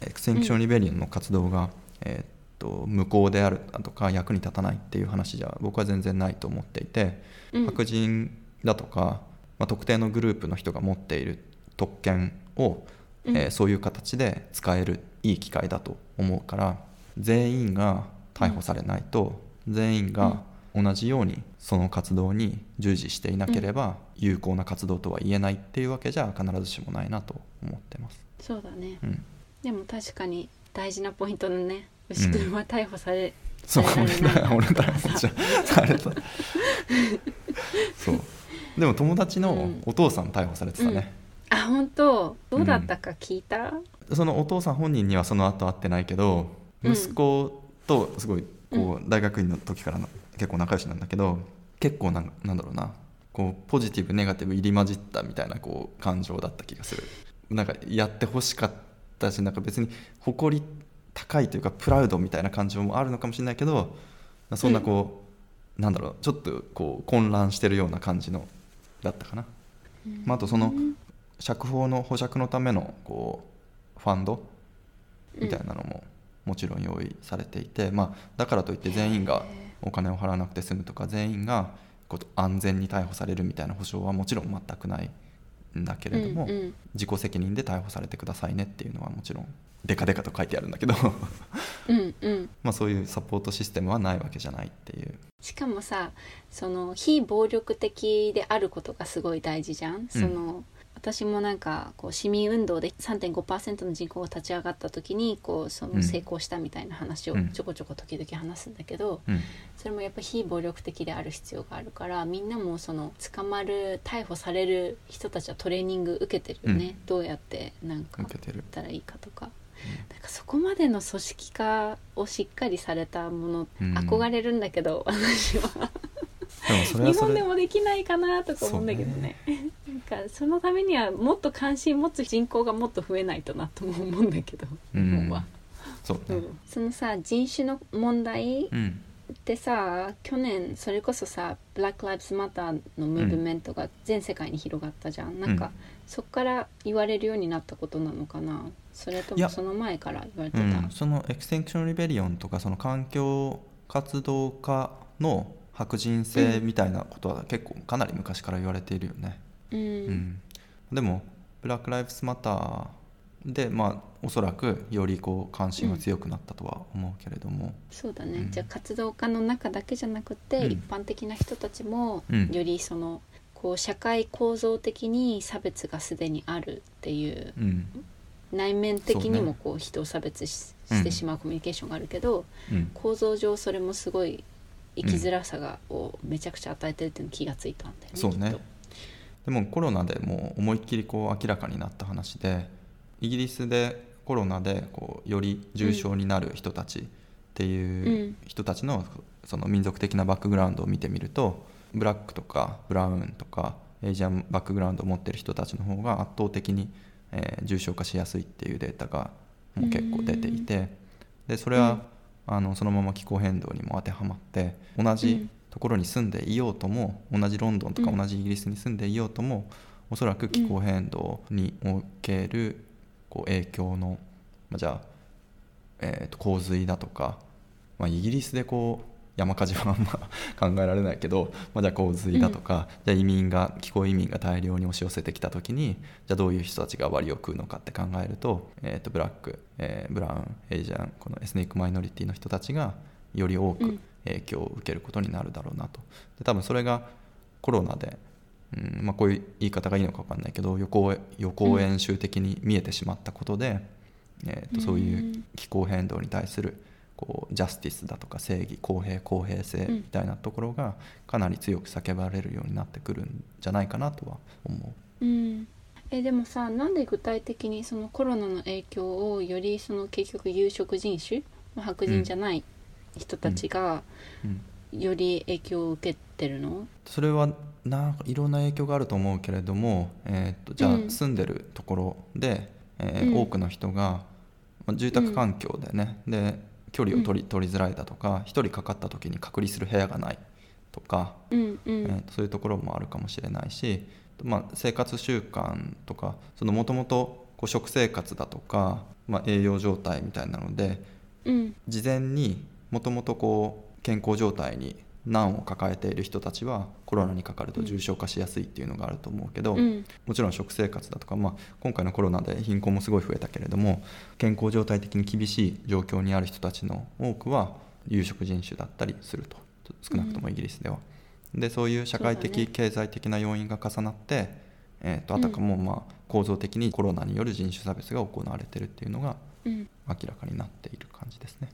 Extinction Rebellion の活動が、えーっと無効であるだとか役に立たないっていう話じゃ僕は全然ないと思っていて、うん。白人だとか、まあ、特定のグループの人が持っている特権を、うん。えーそういう形で使えるいい機会だと思うから全員が逮捕されないと、全員が同じようにその活動に従事していなければ有効な活動とは言えないっていうわけじゃ必ずしもないなと思ってます。そうだね。うん、でも確かに大事なポイントのね牛は逮捕され、そう俺だ俺だ。じゃされた。そう。でも友達のうん。お父さん逮捕されてたね、あ本当？どうだったか聞いた、そのお父さん本人にはその後会ってないけどうん。息子とすごいこう大学院の時からの結構仲良しなんだけど結構なんなんだろうな。こうポジティブネガティブ入り混じったみたいなこう感情だった気がする。なんかやってほしかったしなんか別に誇り高いというかプラウドみたいな感情もあるのかもしれないけどそんなこう、なんだろうちょっとこう混乱してるような感じのだったかな、まあ、あとその釈放の保釈のためのこうファンド？みたいなのももちろん用意されていて、まあ、だからといって全員がお金を払わなくて済むとか全員がこと安全に逮捕されるみたいな保証はもちろん全くないんだけれども、うんうん。自己責任で逮捕されてくださいねっていうのはもちろんデカデカと書いてあるんだけど。うんうん。まあそういうサポートシステムはないわけじゃないっていう。しかもさその非暴力的であることがすごい大事じゃん、その私もなんかこう市民運動で3.5%の人口が立ち上がった時にこうそのうん。成功したみたいな話をうん。ちょこちょこ時々話すんだけど、うん。それもやっぱ非暴力的である必要があるからみんなもその捕まる逮捕される人たちはトレーニング受けてるよね、どうやってなんかやったらいいかとか。なんかそこまでの組織化をしっかりされたもの、うん。憧れるんだけど私は日本でもできないかなとか思うんだけどね。なんかそのためにはもっと関心持つ人口がもっと増えないとなとも思うんだけど日うん。本は、そうね。うん。そのさ人種の問題うん。ってさ去年それこそさ「Black Lives Matter」のムーブメントが全世界に広がったじゃん、なんか、うんそっから言われるようになったことなのかな。それともその前から言われてた、うん、その Extinction Rebellion とかその環境活動家の白人性みたいなことは結構かなり昔から言われているよね、うん。うん。でもブラック・ライブズ・マターでまあおそらくよりこう関心は強くなったとは思うけれども、そうだね、うん。じゃあ活動家の中だけじゃなくて、うん。一般的な人たちも、うんよりそのこう社会構造的に差別がすでにあるっていううん。内面的にもこう人を差別し,、うんてしまうコミュニケーションがあるけどうん。構造上それもすごい生きづらさが、をめちゃくちゃ与えてるっていうのに気がついたんだよね。そうね。でもコロナでもう思いっきりこう明らかになった話でイギリスでコロナでこうより重症になる人たちっていう人たちのその民族的なバックグラウンドを見てみるとブラックとかブラウンとかエイジアンバックグラウンドを持ってる人たちの方が圧倒的に、えー重症化しやすいっていうデータがもう結構出ていてでそれは、あのそのまま気候変動にも当てはまって同じところに住んでいようとも同じロンドンとかうん。同じイギリスに住んでいようとも、おそらく気候変動におけるこう影響の、まあ、じゃあ、えーと洪水だとか、まあ、イギリスでこう山火事はあんま考えられないけど、まあ、じゃあ洪水だとか、じゃあ移民が気候移民が大量に押し寄せてきた時にじゃあどういう人たちが割を食うのかって考えると,、えー、とブラック、えーブラウンエイジアンこのエスニックマイノリティの人たちがより多くうん。影響を受けることになるだろうなと。で多分それがコロナで、うんまあ、こういう言い方がいいのか分かんないけど予行予行演習的に見えてしまったことで、えー、とそういう気候変動に対するこうジャスティスだとか正義公平公平性みたいなところがかなり強く叫ばれるようになってくるんじゃないかなとは思う。ん。えでもさなんで具体的にそのコロナの影響をよりその結局有色人種まあ白人じゃない人たちがう、うん、より影響を受けてるの、それはなんかいろんな影響があると思うけれども、えー、とじゃあうん。住んでるところで、えーうん。多くの人がまあ住宅環境でね、で距離を取り取りづらいだとか一人かかった時に隔離する部屋がないとか、うんうん。えーとそういうところもあるかもしれないし、まあ、生活習慣とかもともと食生活だとか、まあ、栄養状態みたいなのでうん。事前にもともとこう健康状態に難を抱えている人たちはコロナにかかると重症化しやすいっていうのがあると思うけど、うん。もちろん食生活だとか、まあ、今回のコロナで貧困もすごい増えたけれども健康状態的に厳しい状況にある人たちの多くは有色人種だったりすると少なくともイギリスでは。でそういう社会的、ね。経済的な要因が重なって、えー、とあたかもまあ構造的にコロナによる人種差別が行われているっていうのがうん。明らかになっている感じですね。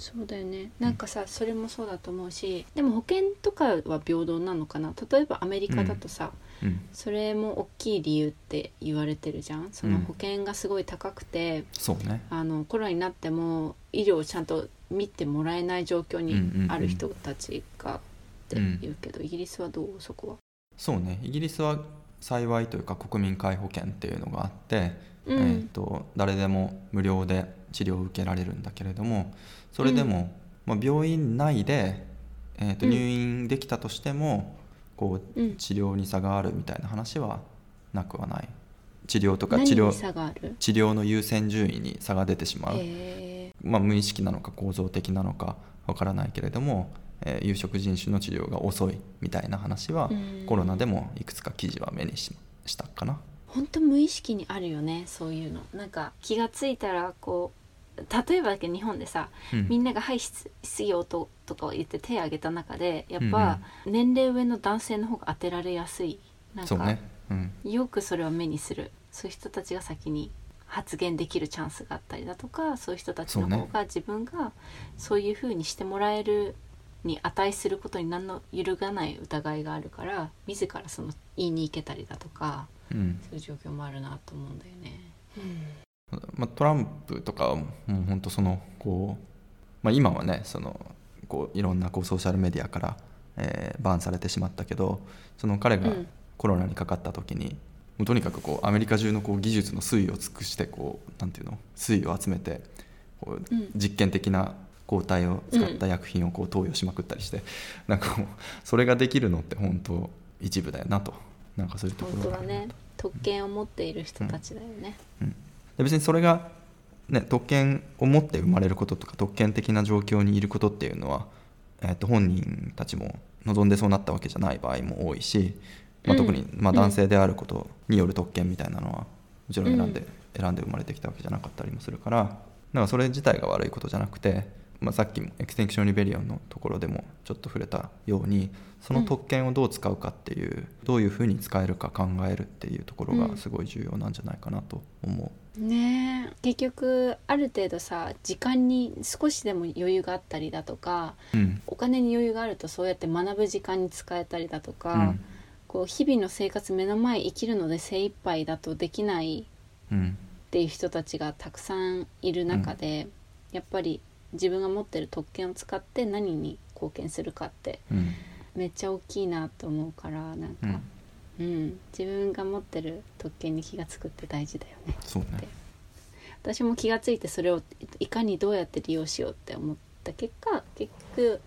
そうだよね。なんかさそれもそうだと思うしでも保険とかは平等なのかな？例えばアメリカだとさ、うん、それも大きい理由って言われてるじゃん？その保険がすごい高くて、そうね。あのコロナになっても医療をちゃんと見てもらえない状況にある人たちがって言うけど、イギリスはどう？そこは？そうね。イギリスは幸いというか国民皆保険っていうのがあって、うん。えー、と誰でも無料で治療を受けられるんだけれどもそれでも、まあ、病院内で、えー、とうん。入院できたとしても、こううん。治療に差があるみたいな話はなくはない。治療とか治療治療の優先順位に差が出てしまう、へまあ、無意識なのか構造的なのかわからないけれども、えー有色人種の治療が遅いみたいな話は、うん。コロナでもいくつか記事は目にししたかな。本当無意識にあるよねそういうの。なんか気がついたらこう例えばだけど日本でさ、うん。みんなが「はい失失業と」とかを言って手を挙げた中でやっぱ年齢上の男性の方が当てられやすいなんか、ね、うん。よくそれを目にする。そういう人たちが先に発言できるチャンスがあったりだとかそういう人たちの方が自分がそういうふうにしてもらえるに値することに何の揺るがない疑いがあるから自らその言いに行けたりだとかうん。そういう状況もあるなと思うんだよね。まあ、トランプとかはもう本当そのこう、まあ、今はねそのこういろんなこうソーシャルメディアから、えーバンされてしまったけどその彼がうん。コロナにかかった時に、もうとにかくこうアメリカ中のこう技術の推移を尽くしてこうなんていうの推移を集めてこううん実験的な抗体を使った薬品をこう投与しまくったりして、なんかもうそれができるのって本当一部だよなとなんかそういうところがね。特権を持っている人たちだよね。で別にそれが、ね、特権を持って生まれることとか特権的な状況にいることっていうのは、えー、と本人たちも望んでそうなったわけじゃない場合も多いし、まあ、うん。特に、まあ、うん。男性であることによる特権みたいなのはもちろん選んで、うん。選んで生まれてきたわけじゃなかったりもするからだからそれ自体が悪いことじゃなくて、まあ、さっきも Extinction Rebellion のところでもちょっと触れたようにその特権をどう使うかっていう、どういうふうに使えるか考えるっていうところがすごい重要なんじゃないかなと思う。ねえ。結局ある程度さ時間に少しでも余裕があったりだとかうん。お金に余裕があるとそうやって学ぶ時間に使えたりだとか、うん。こう日々の生活目の前生きるので精一杯だとできないうんっていう人たちがたくさんいる中で、やっぱり自分が持ってる特権を使って何に貢献するかってうん。めっちゃ大きいなと思うからなんか、うん。自分が持ってる特権に気が付くって大事だよね。そうね。私も気がついてそれをいかにどうやって利用しようって思った結果結局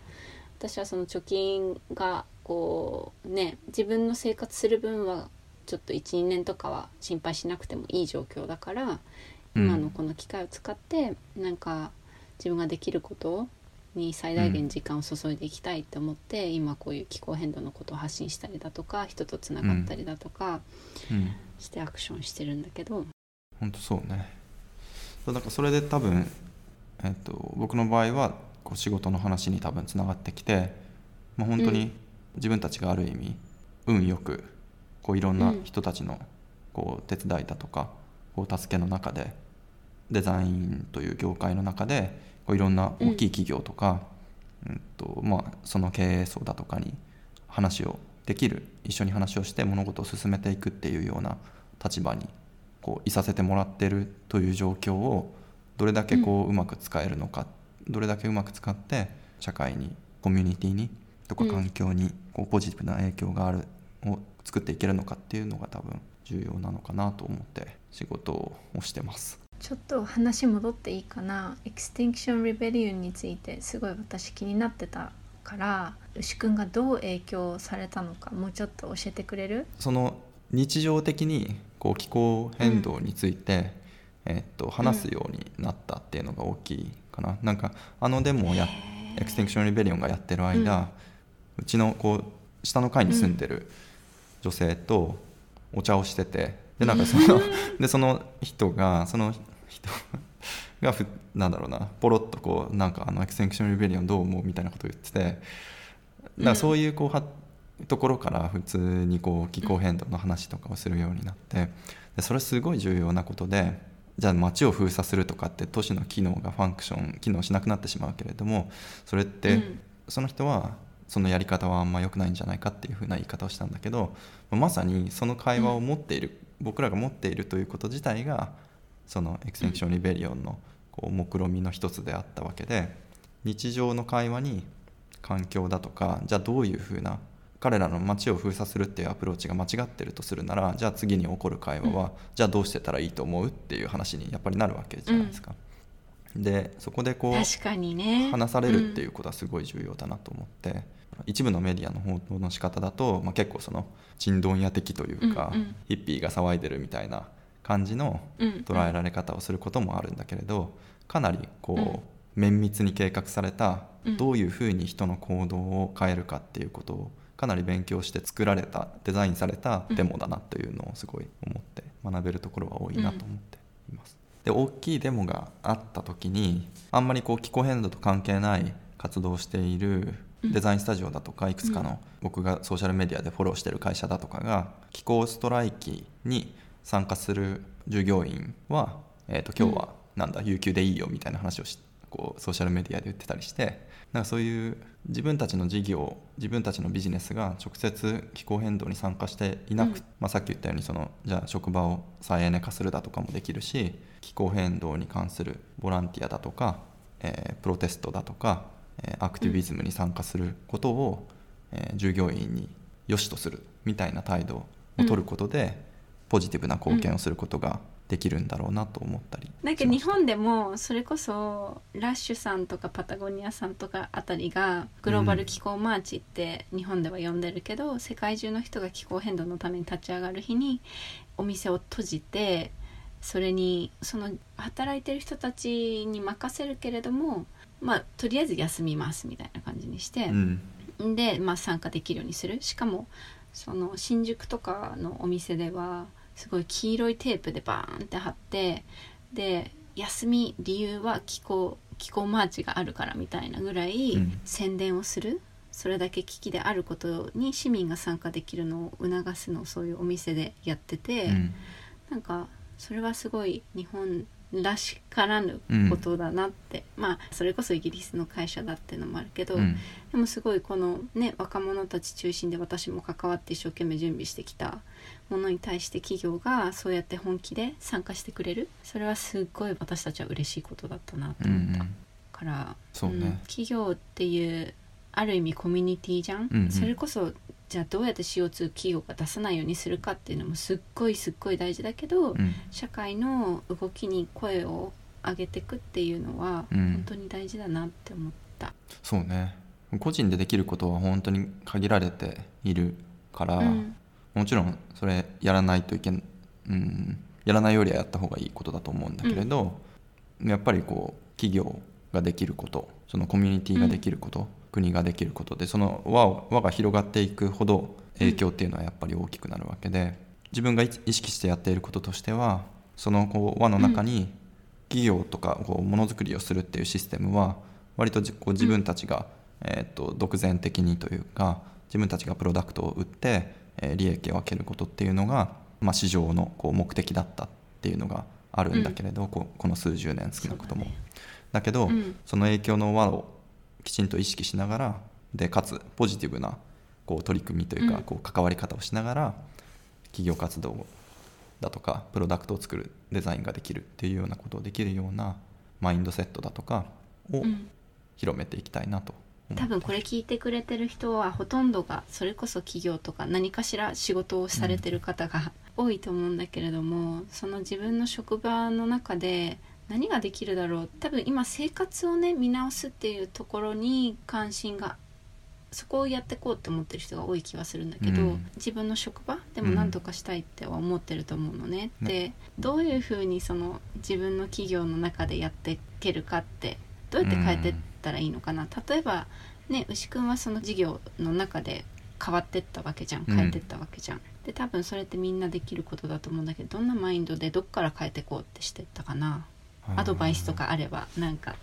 私はその貯金がこうね自分の生活する分はちょっと12年とかは心配しなくてもいい状況だから、うん。今のこの機会を使ってなんか自分ができることに最大限時間を注いでいきたいって思って、今こういう気候変動のことを発信したりだとか人とつながったりだとかうん。してアクションしてるんだけど、本当そうね。だからそれで多分、えっと僕の場合はこう仕事の話に多分つながってきて、まあ、本当にうん。自分たちがある意味運よくこういろんな人たちのこう手伝いだとかこう助けの中でデザインという業界の中でこういろんな大きい企業とか、うんとまあ、その経営層だとかに話をできる一緒に話をして物事を進めていくっていうような立場にこういさせてもらってるという状況をどれだけこううまく使えるのか、どれだけうまく使って社会にコミュニティにとかうん。環境にこうポジティブな影響があるを作っていけるのかっていうのが多分重要なのかなと思って仕事をしてます。ちょっと話戻っていいかな。 Extinction Rebellion についてすごい私気になってたから牛くんがどう影響されたのかもうちょっと教えてくれる？その日常的にこう気候変動について、えっと話すようになったっていうのが大きいかな、なんかあのデモをや Extinction Rebellion がやってる間、うちのこう下の階に住んでる女性とお茶をしててでなんかそのでその人がその人がふなんだろうなポロッとこうなんかあの Extinction Rebellion どう思うみたいなことを言っててだからそういうこうはところから普通にこう気候変動の話とかをするようになってでそれすごい重要なことでじゃあ街を封鎖するとかって都市の機能がファンクション機能しなくなってしまうけれどもそれって、うん。その人はそのやり方はあんま良くないんじゃないかっていうふうな言い方をしたんだけどまさにその会話を持っている、僕らが持っているということ自体がそのエクセンクション・リベリオンのこう目論見みの一つであったわけで日常の会話に環境だとかじゃあどういうふうな彼らの街を封鎖するっていうアプローチが間違ってるとするならじゃあ次に起こる会話は、じゃあどうしてたらいいと思うっていう話にやっぱりなるわけじゃないですか。でそこでこう確かにね。話されるっていうことはすごい重要だなと思って、一部のメディアの報道の仕方だと、まあ、結構その人道屋的というか、うんうん。ヒッピーが騒いでるみたいな感じのうん捉えられ方をすることもあるんだけれどかなりこう、うん。綿密に計画されたうん。どういうふうに人の行動を変えるかっていうことをかなり勉強して作られたデザインされたデモだなというのをすごい思って学べるところは多いなと思っています。で大きいデモがあった時にあんまりこう気候変動と関係ない活動をしているデザインスタジオだとかいくつかの僕がソーシャルメディアでフォローしてる会社だとかが気候ストライキに参加する従業員は、えー、と今日はなんだ有給でいいよみたいな話をしこうソーシャルメディアで言ってたりしてなんかそういう自分たちの事業自分たちのビジネスが直接気候変動に参加していなく、うん。まあ、さっき言ったようにそのじゃあ職場を再エネ化するだとかもできるし気候変動に関するボランティアだとか、えープロテストだとか、えーアクティビズムに参加することを、えー従業員に良しとするみたいな態度を取ることで、ポジティブな貢献をすることができるんだろうなと思ったりなんか日本でもそれこそラッシュさんとかパタゴニアさんとかあたりがグローバル気候マーチって日本では呼んでるけど、世界中の人が気候変動のために立ち上がる日にお店を閉じてそれにその働いてる人たちに任せるけれどもまあとりあえず休みますみたいな感じにして、うん。で、まあ、参加できるようにする。しかもその新宿とかのお店ではすごい黄色いテープでバーンって貼ってで休み理由は気候気候マーチがあるからみたいなぐらいうん。宣伝をする、それだけ危機であることに市民が参加できるのを促すのをそういうお店でやってて、うん。なんかそれはすごい日本らしからぬことだなって、まあそれこそイギリスの会社だってのもあるけど、うん。でもすごいこのね若者たち中心で私も関わって一生懸命準備してきたものに対して企業がそうやって本気で参加してくれる。それはすっごい私たちは嬉しいことだったなとうん思った、から。そうね。ん。企業っていうある意味コミュニティじゃん、うんうん。それこそじゃあどうやって CO2 企業が出さないようにするかっていうのもすっごいすっごい大事だけど、うん。社会の動きに声を上げていくっていうのはうん。本当に大事だなって思った。そうね。個人でできることは本当に限られているから、うん。もちろんそれやらないといけん、うん、やらないよりはやった方がいいことだと思うんだけれど、やっぱりこう企業ができることそのコミュニティができること、国ができることでその輪を輪が広がっていくほど影響っていうのはやっぱり大きくなるわけで自分が意意識してやっていることとしてはそのこう輪の中に企業とかこうものづくりをするっていうシステムは割とじこう自分たちが、えー、と独善的にというか自分たちがプロダクトを売って、えー利益を分けることっていうのが、まあ、市場のこう目的だったっていうのがあるんだけれど、こうこの数十年少なくとも。だけど、うん。その影響の輪をきちんと意識しながらでかつポジティブなこう取り組みというか、うん。こう関わり方をしながら企業活動だとかプロダクトを作るデザインができるっていうようなことをできるようなマインドセットだとかをうん。広めていきたいなと多分これ聞いてくれてる人はほとんどがそれこそ企業とか何かしら仕事をされてる方が多いと思うんだけれども、その自分の職場の中で何ができるだろう？多分今生活をね見直すっていうところに関心がそこをやっていこうって思ってる人が多い気はするんだけど、うん。自分の職場？でも何とかしたいっては思ってると思うのね。でどういうふうにその自分の企業の中でやっていけるかってどうやって変えてったらいいのかな、例えばね牛くんはその事業の中で変わってったわけじゃん。うん。変えてったわけじゃん、で多分それってみんなできることだと思うんだけどどんなマインドでどっから変えていこうってしてったかな？アドバイスとかあればなんか。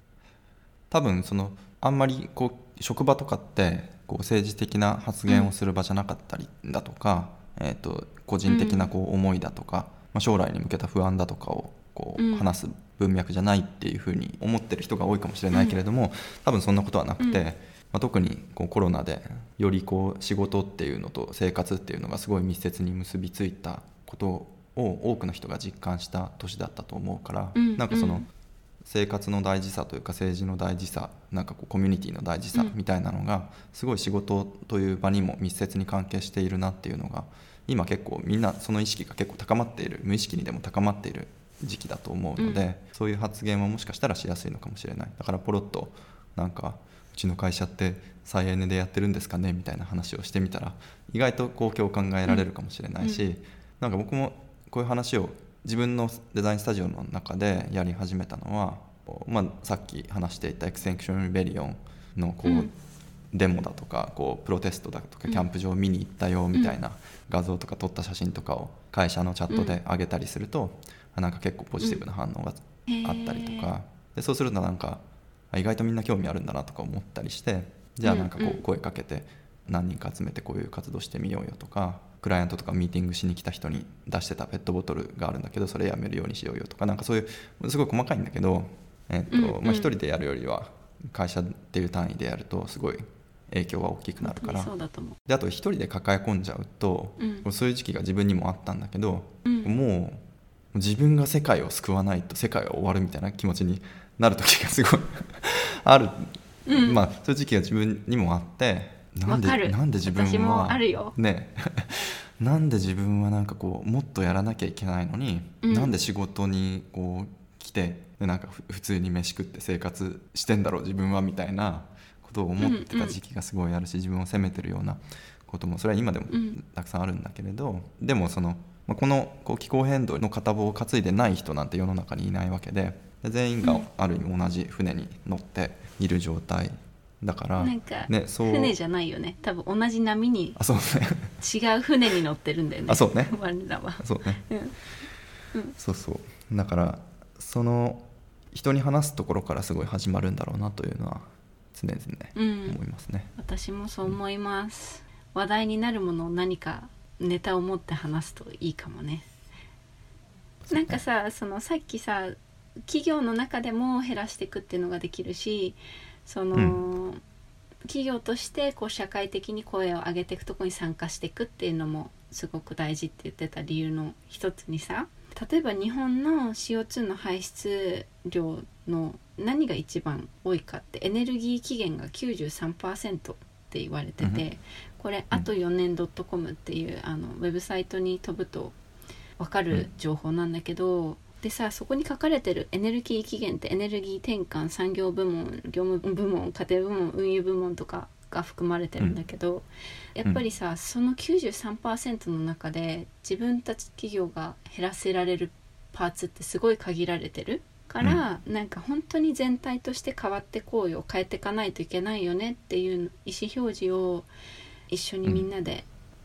多分そのあんまりこう職場とかってこう政治的な発言をする場じゃなかったりだとか、えー、と個人的なこう思いだとか、まあ、将来に向けた不安だとかをこうん。う話す文脈じゃないっていうふうに思ってる人が多いかもしれないけれども、多分そんなことはなくて、うん。まあ、特にこうコロナでよりこう仕事っていうのと生活っていうのがすごい密接に結びついたことを多くの人が実感した年だったと思うから、うんなんかその、うん生活の大事さというか政治の大事さなんかこうコミュニティの大事さうん。みたいなのがすごい仕事という場にも密接に関係しているなっていうのが今結構みんなその意識が結構高まっている無意識にでも高まっている時期だと思うので、うん。そういう発言はもしかしたらしやすいのかもしれない。だからポロッとなんかうちの会社って再エネでやってるんですかねみたいな話をしてみたら意外とこう共感が得られるかもしれないし、うん。なんか僕もこういう話を自分のデザインスタジオの中でやり始めたのはまあ、さっき話していたエクセンクション・リベリオンのこう、うんデモだとかこうプロテストだとかうん。キャンプ場見に行ったよみたいな画像とか撮った写真とかを会社のチャットで上げたりすると、あなんか結構ポジティブな反応があったりとか、でそうするとなんかあ意外とみんな興味あるんだなとか思ったりしてじゃあなんかこう声かけて何人か集めてこういう活動してみようよとかクライアントとかミーティングしに来た人に出してたペットボトルがあるんだけどそれやめるようにしようよとかなんかそういうすごい細かいんだけど、えっとまあ、一人でやるよりは会社っていう単位でやるとすごい影響は大きくなるから。そうだと思う。であと一人で抱え込んじゃうと、うん。そういう時期が自分にもあったんだけど、うん。もう自分が世界を救わないと世界は終わるみたいな気持ちになる時がすごい ある、うん。まあそういう時期が自分にもあってなんでなんで自分は私もあるよ。ねなんで自分はなんかこうもっとやらなきゃいけないのに、うん。なんで仕事にこう来てでなんかふ普通に飯食って生活してんだろう自分はみたいなことを思ってた時期がすごいあるし、自分を責めてるようなこともそれは今でもうん。たくさんあるんだけれど、でもその、まあ、このこう気候変動の片棒を担いでない人なんて世の中にいないわけでで全員がうん。ある意味同じ船に乗っている状態だから、なんか、ね、そう。船じゃないよね。多分同じ波にあそうね。違う船に乗ってるんだよね。あそうね。我らは。そうね。うん。そうそう。だからその人に話すところからすごい始まるんだろうなというのは常々うん。思いますね、私もそう思います。話題になるものを何かネタを持って話すといいかもね。なんかさそのさっきさ企業の中でも減らしていくっていうのができるしその、う企業としてこう社会的に声を上げていくとこに参加していくっていうのもすごく大事って言ってた理由の一つにさ例えば日本の CO2 の排出量の何が一番多いかってエネルギー期限が93%って言われてて、うん。これあと4年 .com っていうあのウェブサイトに飛ぶと分かる情報なんだけど、でさそこに書かれてるエネルギー期限ってエネルギー転換産業部門業務部門家庭部門運輸部門とかが含まれてるんだけど、やっぱりさその93%の中で自分たち企業が減らせられるパーツってすごい限られてるから、なんか本当に全体として変わってこうよ変えていかないといけないよねっていう意思表示を一緒にみんなで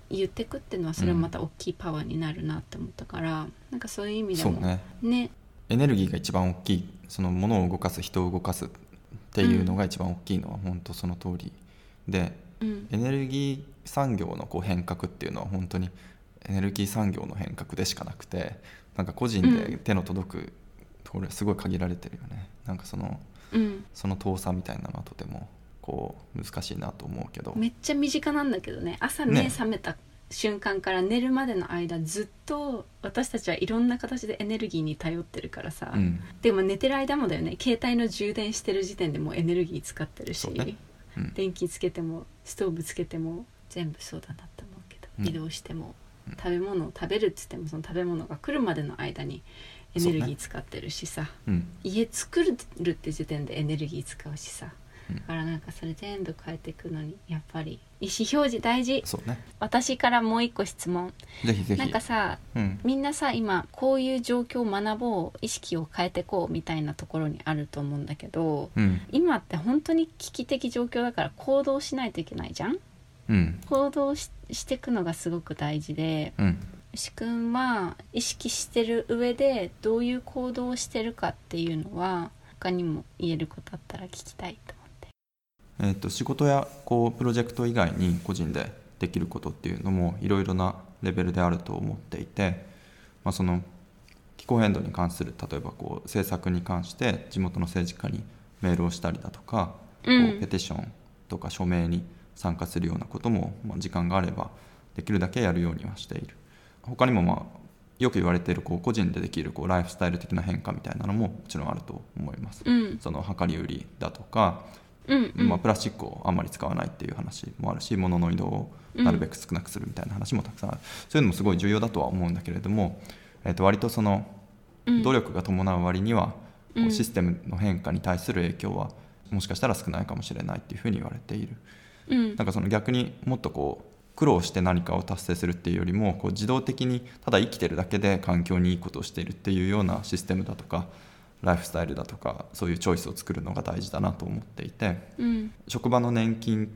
言ってくっていうのはそれはまた大きいパワーになるなって思ったから、なんかそういう意味でもね。ね。エネルギーが一番大きいその物を動かす人を動かすっていうのが一番大きいのは本当その通りでうん。エネルギー産業のこう変革っていうのは本当にエネルギー産業の変革でしかなくてなんか個人で手の届くところがすごい限られてるよね。なんかそのうん。その遠さみたいなのはとてもこう難しいなと思うけど。めっちゃ身近なんだけどね。朝ね。目覚めた瞬間から寝るまでの間ずっと私たちはいろんな形でエネルギーに頼ってるからさ、うん。でも寝てる間もだよね。携帯の充電してる時点でもうエネルギー使ってるし、ね。うん。電気つけてもストーブつけても全部そうだなって思うけど、うん。移動してもうん。食べ物を食べるっつってもその食べ物が来るまでの間にエネルギー使ってるしさ、うん。家作るって時点でエネルギー使うしさ。うんだからなんかそれ全部変えていくのにやっぱり意思表示大事。そうね。私からもう一個質問。ぜひぜひ。なんかさうん。みんなさ今こういう状況を学ぼう意識を変えてこうみたいなところにあると思うんだけどうん。今って本当に危機的状況だから行動しないといけないじゃん？うん。行動ししていくのがすごく大事でうん。牛くんは意識してる上でどういう行動をしてるかっていうのは他にも言えることあったら聞きたいとえー、と仕事やこうプロジェクト以外に個人でできることっていうのもいろいろなレベルであると思っていて、まあ、その気候変動に関する例えばこう政策に関して地元の政治家にメールをしたりだとか、うん。こうペティションとか署名に参加するようなことも、まあ、時間があればできるだけやるようにはしている。他にも、まあ、よく言われているこう個人でできるこうライフスタイル的な変化みたいなのももちろんあると思います。うん。その量り売りだとかうんうん。まあ、プラスチックをあんまり使わないっていう話もあるし物の移動をなるべく少なくするみたいな話もたくさんある、そういうのもすごい重要だとは思うんだけれども、えー、と割とそのうん。努力が伴う割には、こうんうシステムの変化に対する影響はもしかしたら少ないかもしれないっていうふうに言われている。うん。なんかその逆にもっとこう苦労して何かを達成するっていうよりもこう自動的にただ生きてるだけで環境にいいことをしているっていうようなシステムだとかライフスタイルだとかそういうチョイスを作るのが大事だなと思っていてうん。職場の年金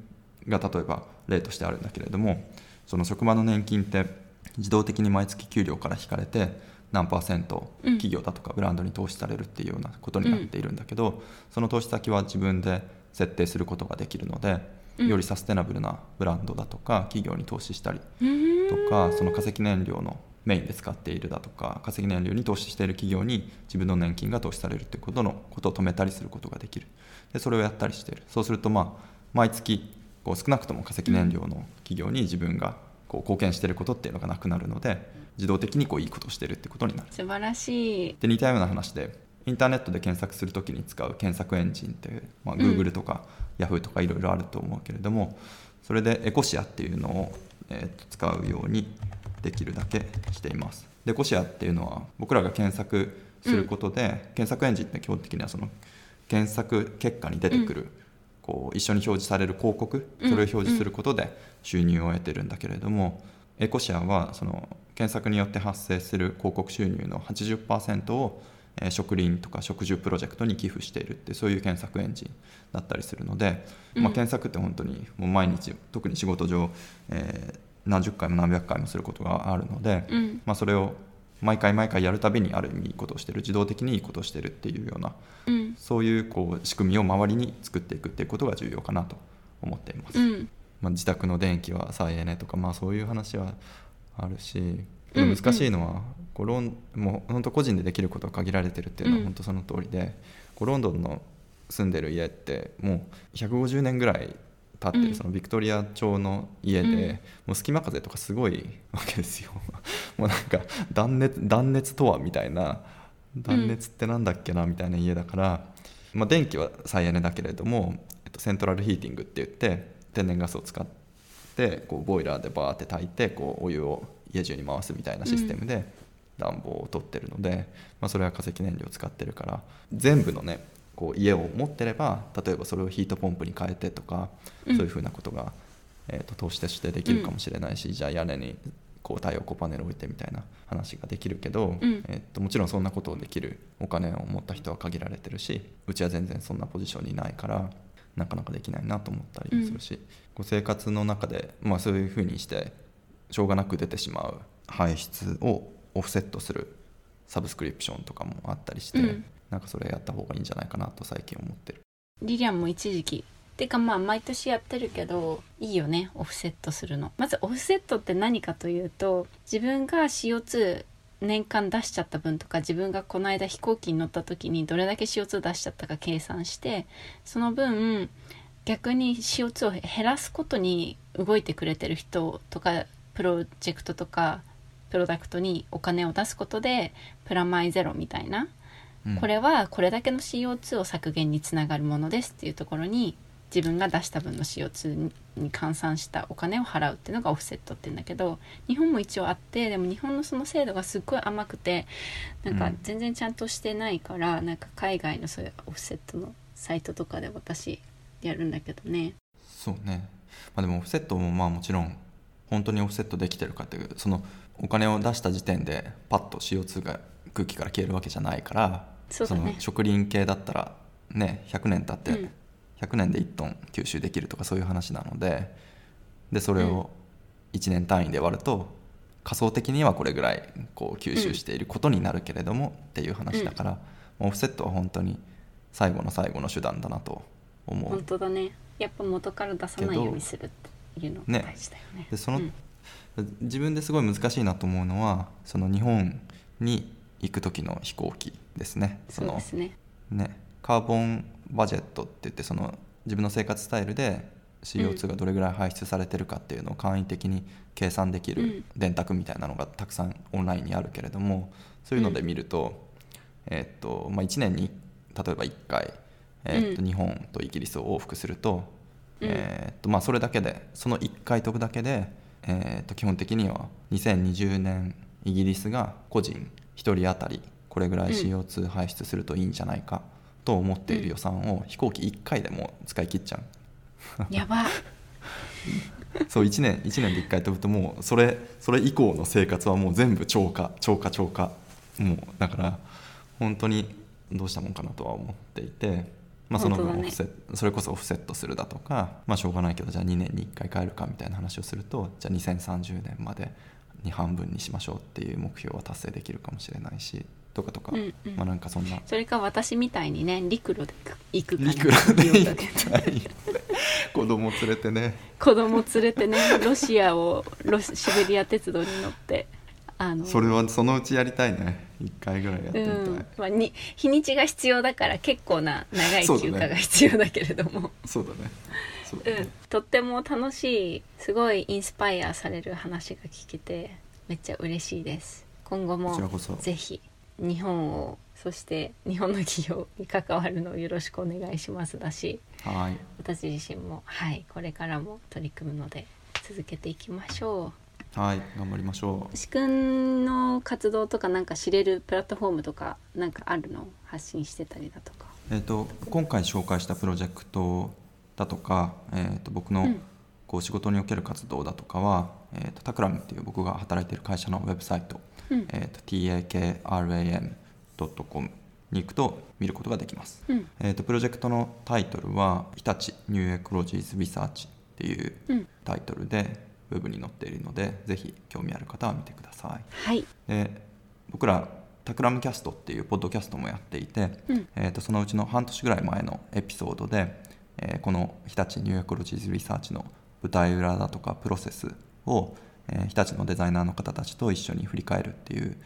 が例えば例としてあるんだけれどもその職場の年金って自動的に毎月給料から引かれて何パーセントうん。企業だとかブランドに投資されるっていうようなことになっているんだけど、その投資先は自分で設定することができるので、うん。よりサステナブルなブランドだとか企業に投資したりうん。とかその化石燃料のメインで使っているだとか化石燃料に投資している企業に自分の年金が投資されるっていうことのことを止めたりすることができる。でそれをやったりしている。そうするとまあ毎月こう少なくとも化石燃料の企業に自分がこう貢献していることっていうのがなくなるので自動的にこういいことをしているってことになる。素晴らしい。で似たような話でインターネットで検索するときに使う検索エンジンって、まあ、うん Google とか Yahoo とかいろいろあると思うけれども、それでエコシアっていうのを、えーと使うようにできるだけしています。でエコシアっていうのは僕らが検索することで、検索エンジンって基本的にはその検索結果に出てくる、こう一緒に表示される広告それを表示することで収入を得てるんだけれども、エコシアはその検索によって発生する広告収入の80%をえー植林とか植樹プロジェクトに寄付しているってそういう検索エンジンだったりするので、まあ、うん検索って本当にもう毎日特に仕事上、えー何十回も何百回もすることがあるので、うん。まあ、それを毎回毎回やるたびにある意味いいことをしてる自動的にいいことをしてるっていうようなうん。そういうこう仕組みを周りに作っていくっていうことが重要かなと思っています。うん。まあ、自宅の電気は再エネとか、まあ、そういう話はあるしうん難しいのは、こうロンもう本当個人でできることが限られてるっていうのうん。は本当その通りで、こうロンドンの住んでる家ってもう150年ぐらい経ってる、うん。そのビクトリア朝の家で、うん。もう隙間風とかすごいわけですよ。もうなんか断熱断熱とはみたいな断熱ってなんだっけなみたいな家だから、まあ、電気は再エネだけれども、えっと、セントラルヒーティングって言って天然ガスを使ってこうボイラーでバーって炊いてこうお湯を家中に回すみたいなシステムで暖房を取ってるので、まあ、それは化石燃料を使ってるから全部のねこう家を持ってれば例えばそれをヒートポンプに変えてとか、うん。そういうふうなことが、えー、と投資としてできるかもしれないし、じゃあ屋根にこう太陽光パネル置いてみたいな話ができるけど、うん。えー、ともちろんそんなことをできるお金を持った人は限られてるしうちは全然そんなポジションにないからなかなかできないなと思ったりもするし、こう生活の中で、まあ、そういうふうにしてしょうがなく出てしまう排出をオフセットするサブスクリプションとかもあったりして、うんなんかそれやった方がいいんじゃないかなと最近思ってる。リリアンも一時期っていうかまあ毎年やってるけどいいよねオフセットするのまずオフセットって何かというと自分が CO2 年間出しちゃった分とか自分がこの間飛行機に乗った時にどれだけ CO2 出しちゃったか計算してその分逆に CO2 を減らすことに動いてくれてる人とかプロジェクトとかプロダクトにお金を出すことでプラマイゼロみたいなうんこれはこれだけの CO2 を削減につながるものですっていうところに自分が出した分の CO2 に換算したお金を払うっていうのがオフセットって言うんだけど日本も一応あってでも日本のその制度がすっごい甘くてなんかうん全然ちゃんとしてないから、なんか海外のそういうオフセットのサイトとかで私やるんだけどね。そうね、まあ、でもオフセットもまあもちろん本当にオフセットできてるかっていうそのお金を出した時点でパッと CO2 が空気から消えるわけじゃないからその植林系だったらね100年経って、うん。100年で1トン吸収できるとかそういう話なのででそれを1年単位で割ると仮想的にはこれぐらいこう吸収していることになるけれども、っていう話だから、オフセットは本当に最後の最後の手段だなと思う本当だね。やっぱ元から出さないようにするっていうのがね。大事だよね。でその、うん。自分ですごい難しいなと思うのはその日本に行く時の飛行機ですね。そうのですね。ねカーボンバジェットって言ってその自分の生活スタイルで CO2 がどれぐらい排出されてるかっていうのを簡易的に計算できるうん。電卓みたいなのがたくさんオンラインにあるけれどもそういうので見ると,、えーっとまあ、1年に例えば1回、えーっとうん。日本とイギリスを往復すると,、うん。えーっとまあ、それだけでその1回飛ぶだけで、えーっと基本的には2020年イギリスが個人1人当たりこれぐらいうん CO2 排出するといいんじゃないかと思っている予算を飛行機1回でもう使い切っちゃう。やば。そう1年一年で1回飛ぶともうそれそれ以降の生活はもう全部超過超過超過。もうだから本当にどうしたもんかなとは思っていて、まあ、その分オフセ、ね、それこそオフセットするだとか、まあ、しょうがないけどじゃあ2年に1回変えるかみたいな話をするとじゃあ2030年までに半分にしましょうっていう目標は達成できるかもしれないしとかとか、うんうん、まあなんかそんな。それか私みたいにね陸路で行くか陸路で行きたい子供連れてね。子供連れてねロシアをロシベリア鉄道に乗ってあのそれはそのうちやりたいね。1回ぐらいやってみたい、うん。まあ、に日にちが必要だから結構な長い休暇が必要だけれども。そうだねうん、とっても楽しいすごいインスパイアされる話が聞けてめっちゃ嬉しいです今後もぜひ日本をそして日本の企業に関わるのをよろしくお願いしますだし、はい、私自身も、はい、これからも取り組むので続けていきましょう。はい頑張りましょう。しくんの活動とかなんか知れるプラットフォームとかなんかあるの？発信してたりだとか。えっ、と今回紹介したプロジェクトだとか、えー、と僕のこう仕事における活動だとかは、えー、とタクラムっていう僕が働いている会社のウェブサイト、うん、えー、と takram.com に行くと見ることができます、うん、えー、とプロジェクトのタイトルは「日立 New Ecologies Research」っていうタイトルでウェブに載っているので、ぜひ興味ある方は見てください、はい、で僕らタクラムキャストっていうポッドキャストもやっていて、うん、えー、とそのうちの半年ぐらい前のエピソードで、えー、この日立 New Ecologies Research の舞台裏だとかプロセスを、えー、日立のデザイナーの方たちと一緒に振り返るっていう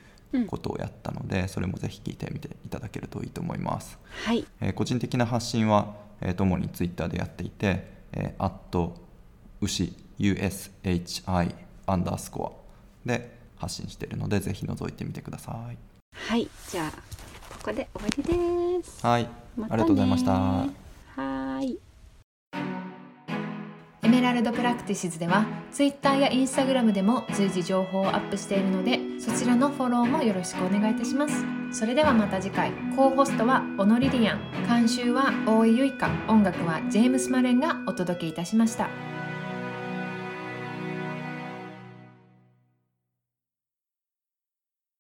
ことをやったので、うん、それもぜひ聞いてみていただけるといいと思います、はい。えー、個人的な発信は、えー、主にツイッターでやっていて「えー、牛 USHI アンダースコア」で発信しているのでぜひ覗いてみてください。はい。じゃあここで終わりです。はい、ま、ありがとうございましたはい。エメラルドプラクティシズでは Twitter や Instagram でも随時情報をアップしているのでそちらのフォローもよろしくお願いいたします。それではまた次回。コーホストはオノリリアン。監修は大井ゆいか音楽はジェームス・マレンがお届けいたしました。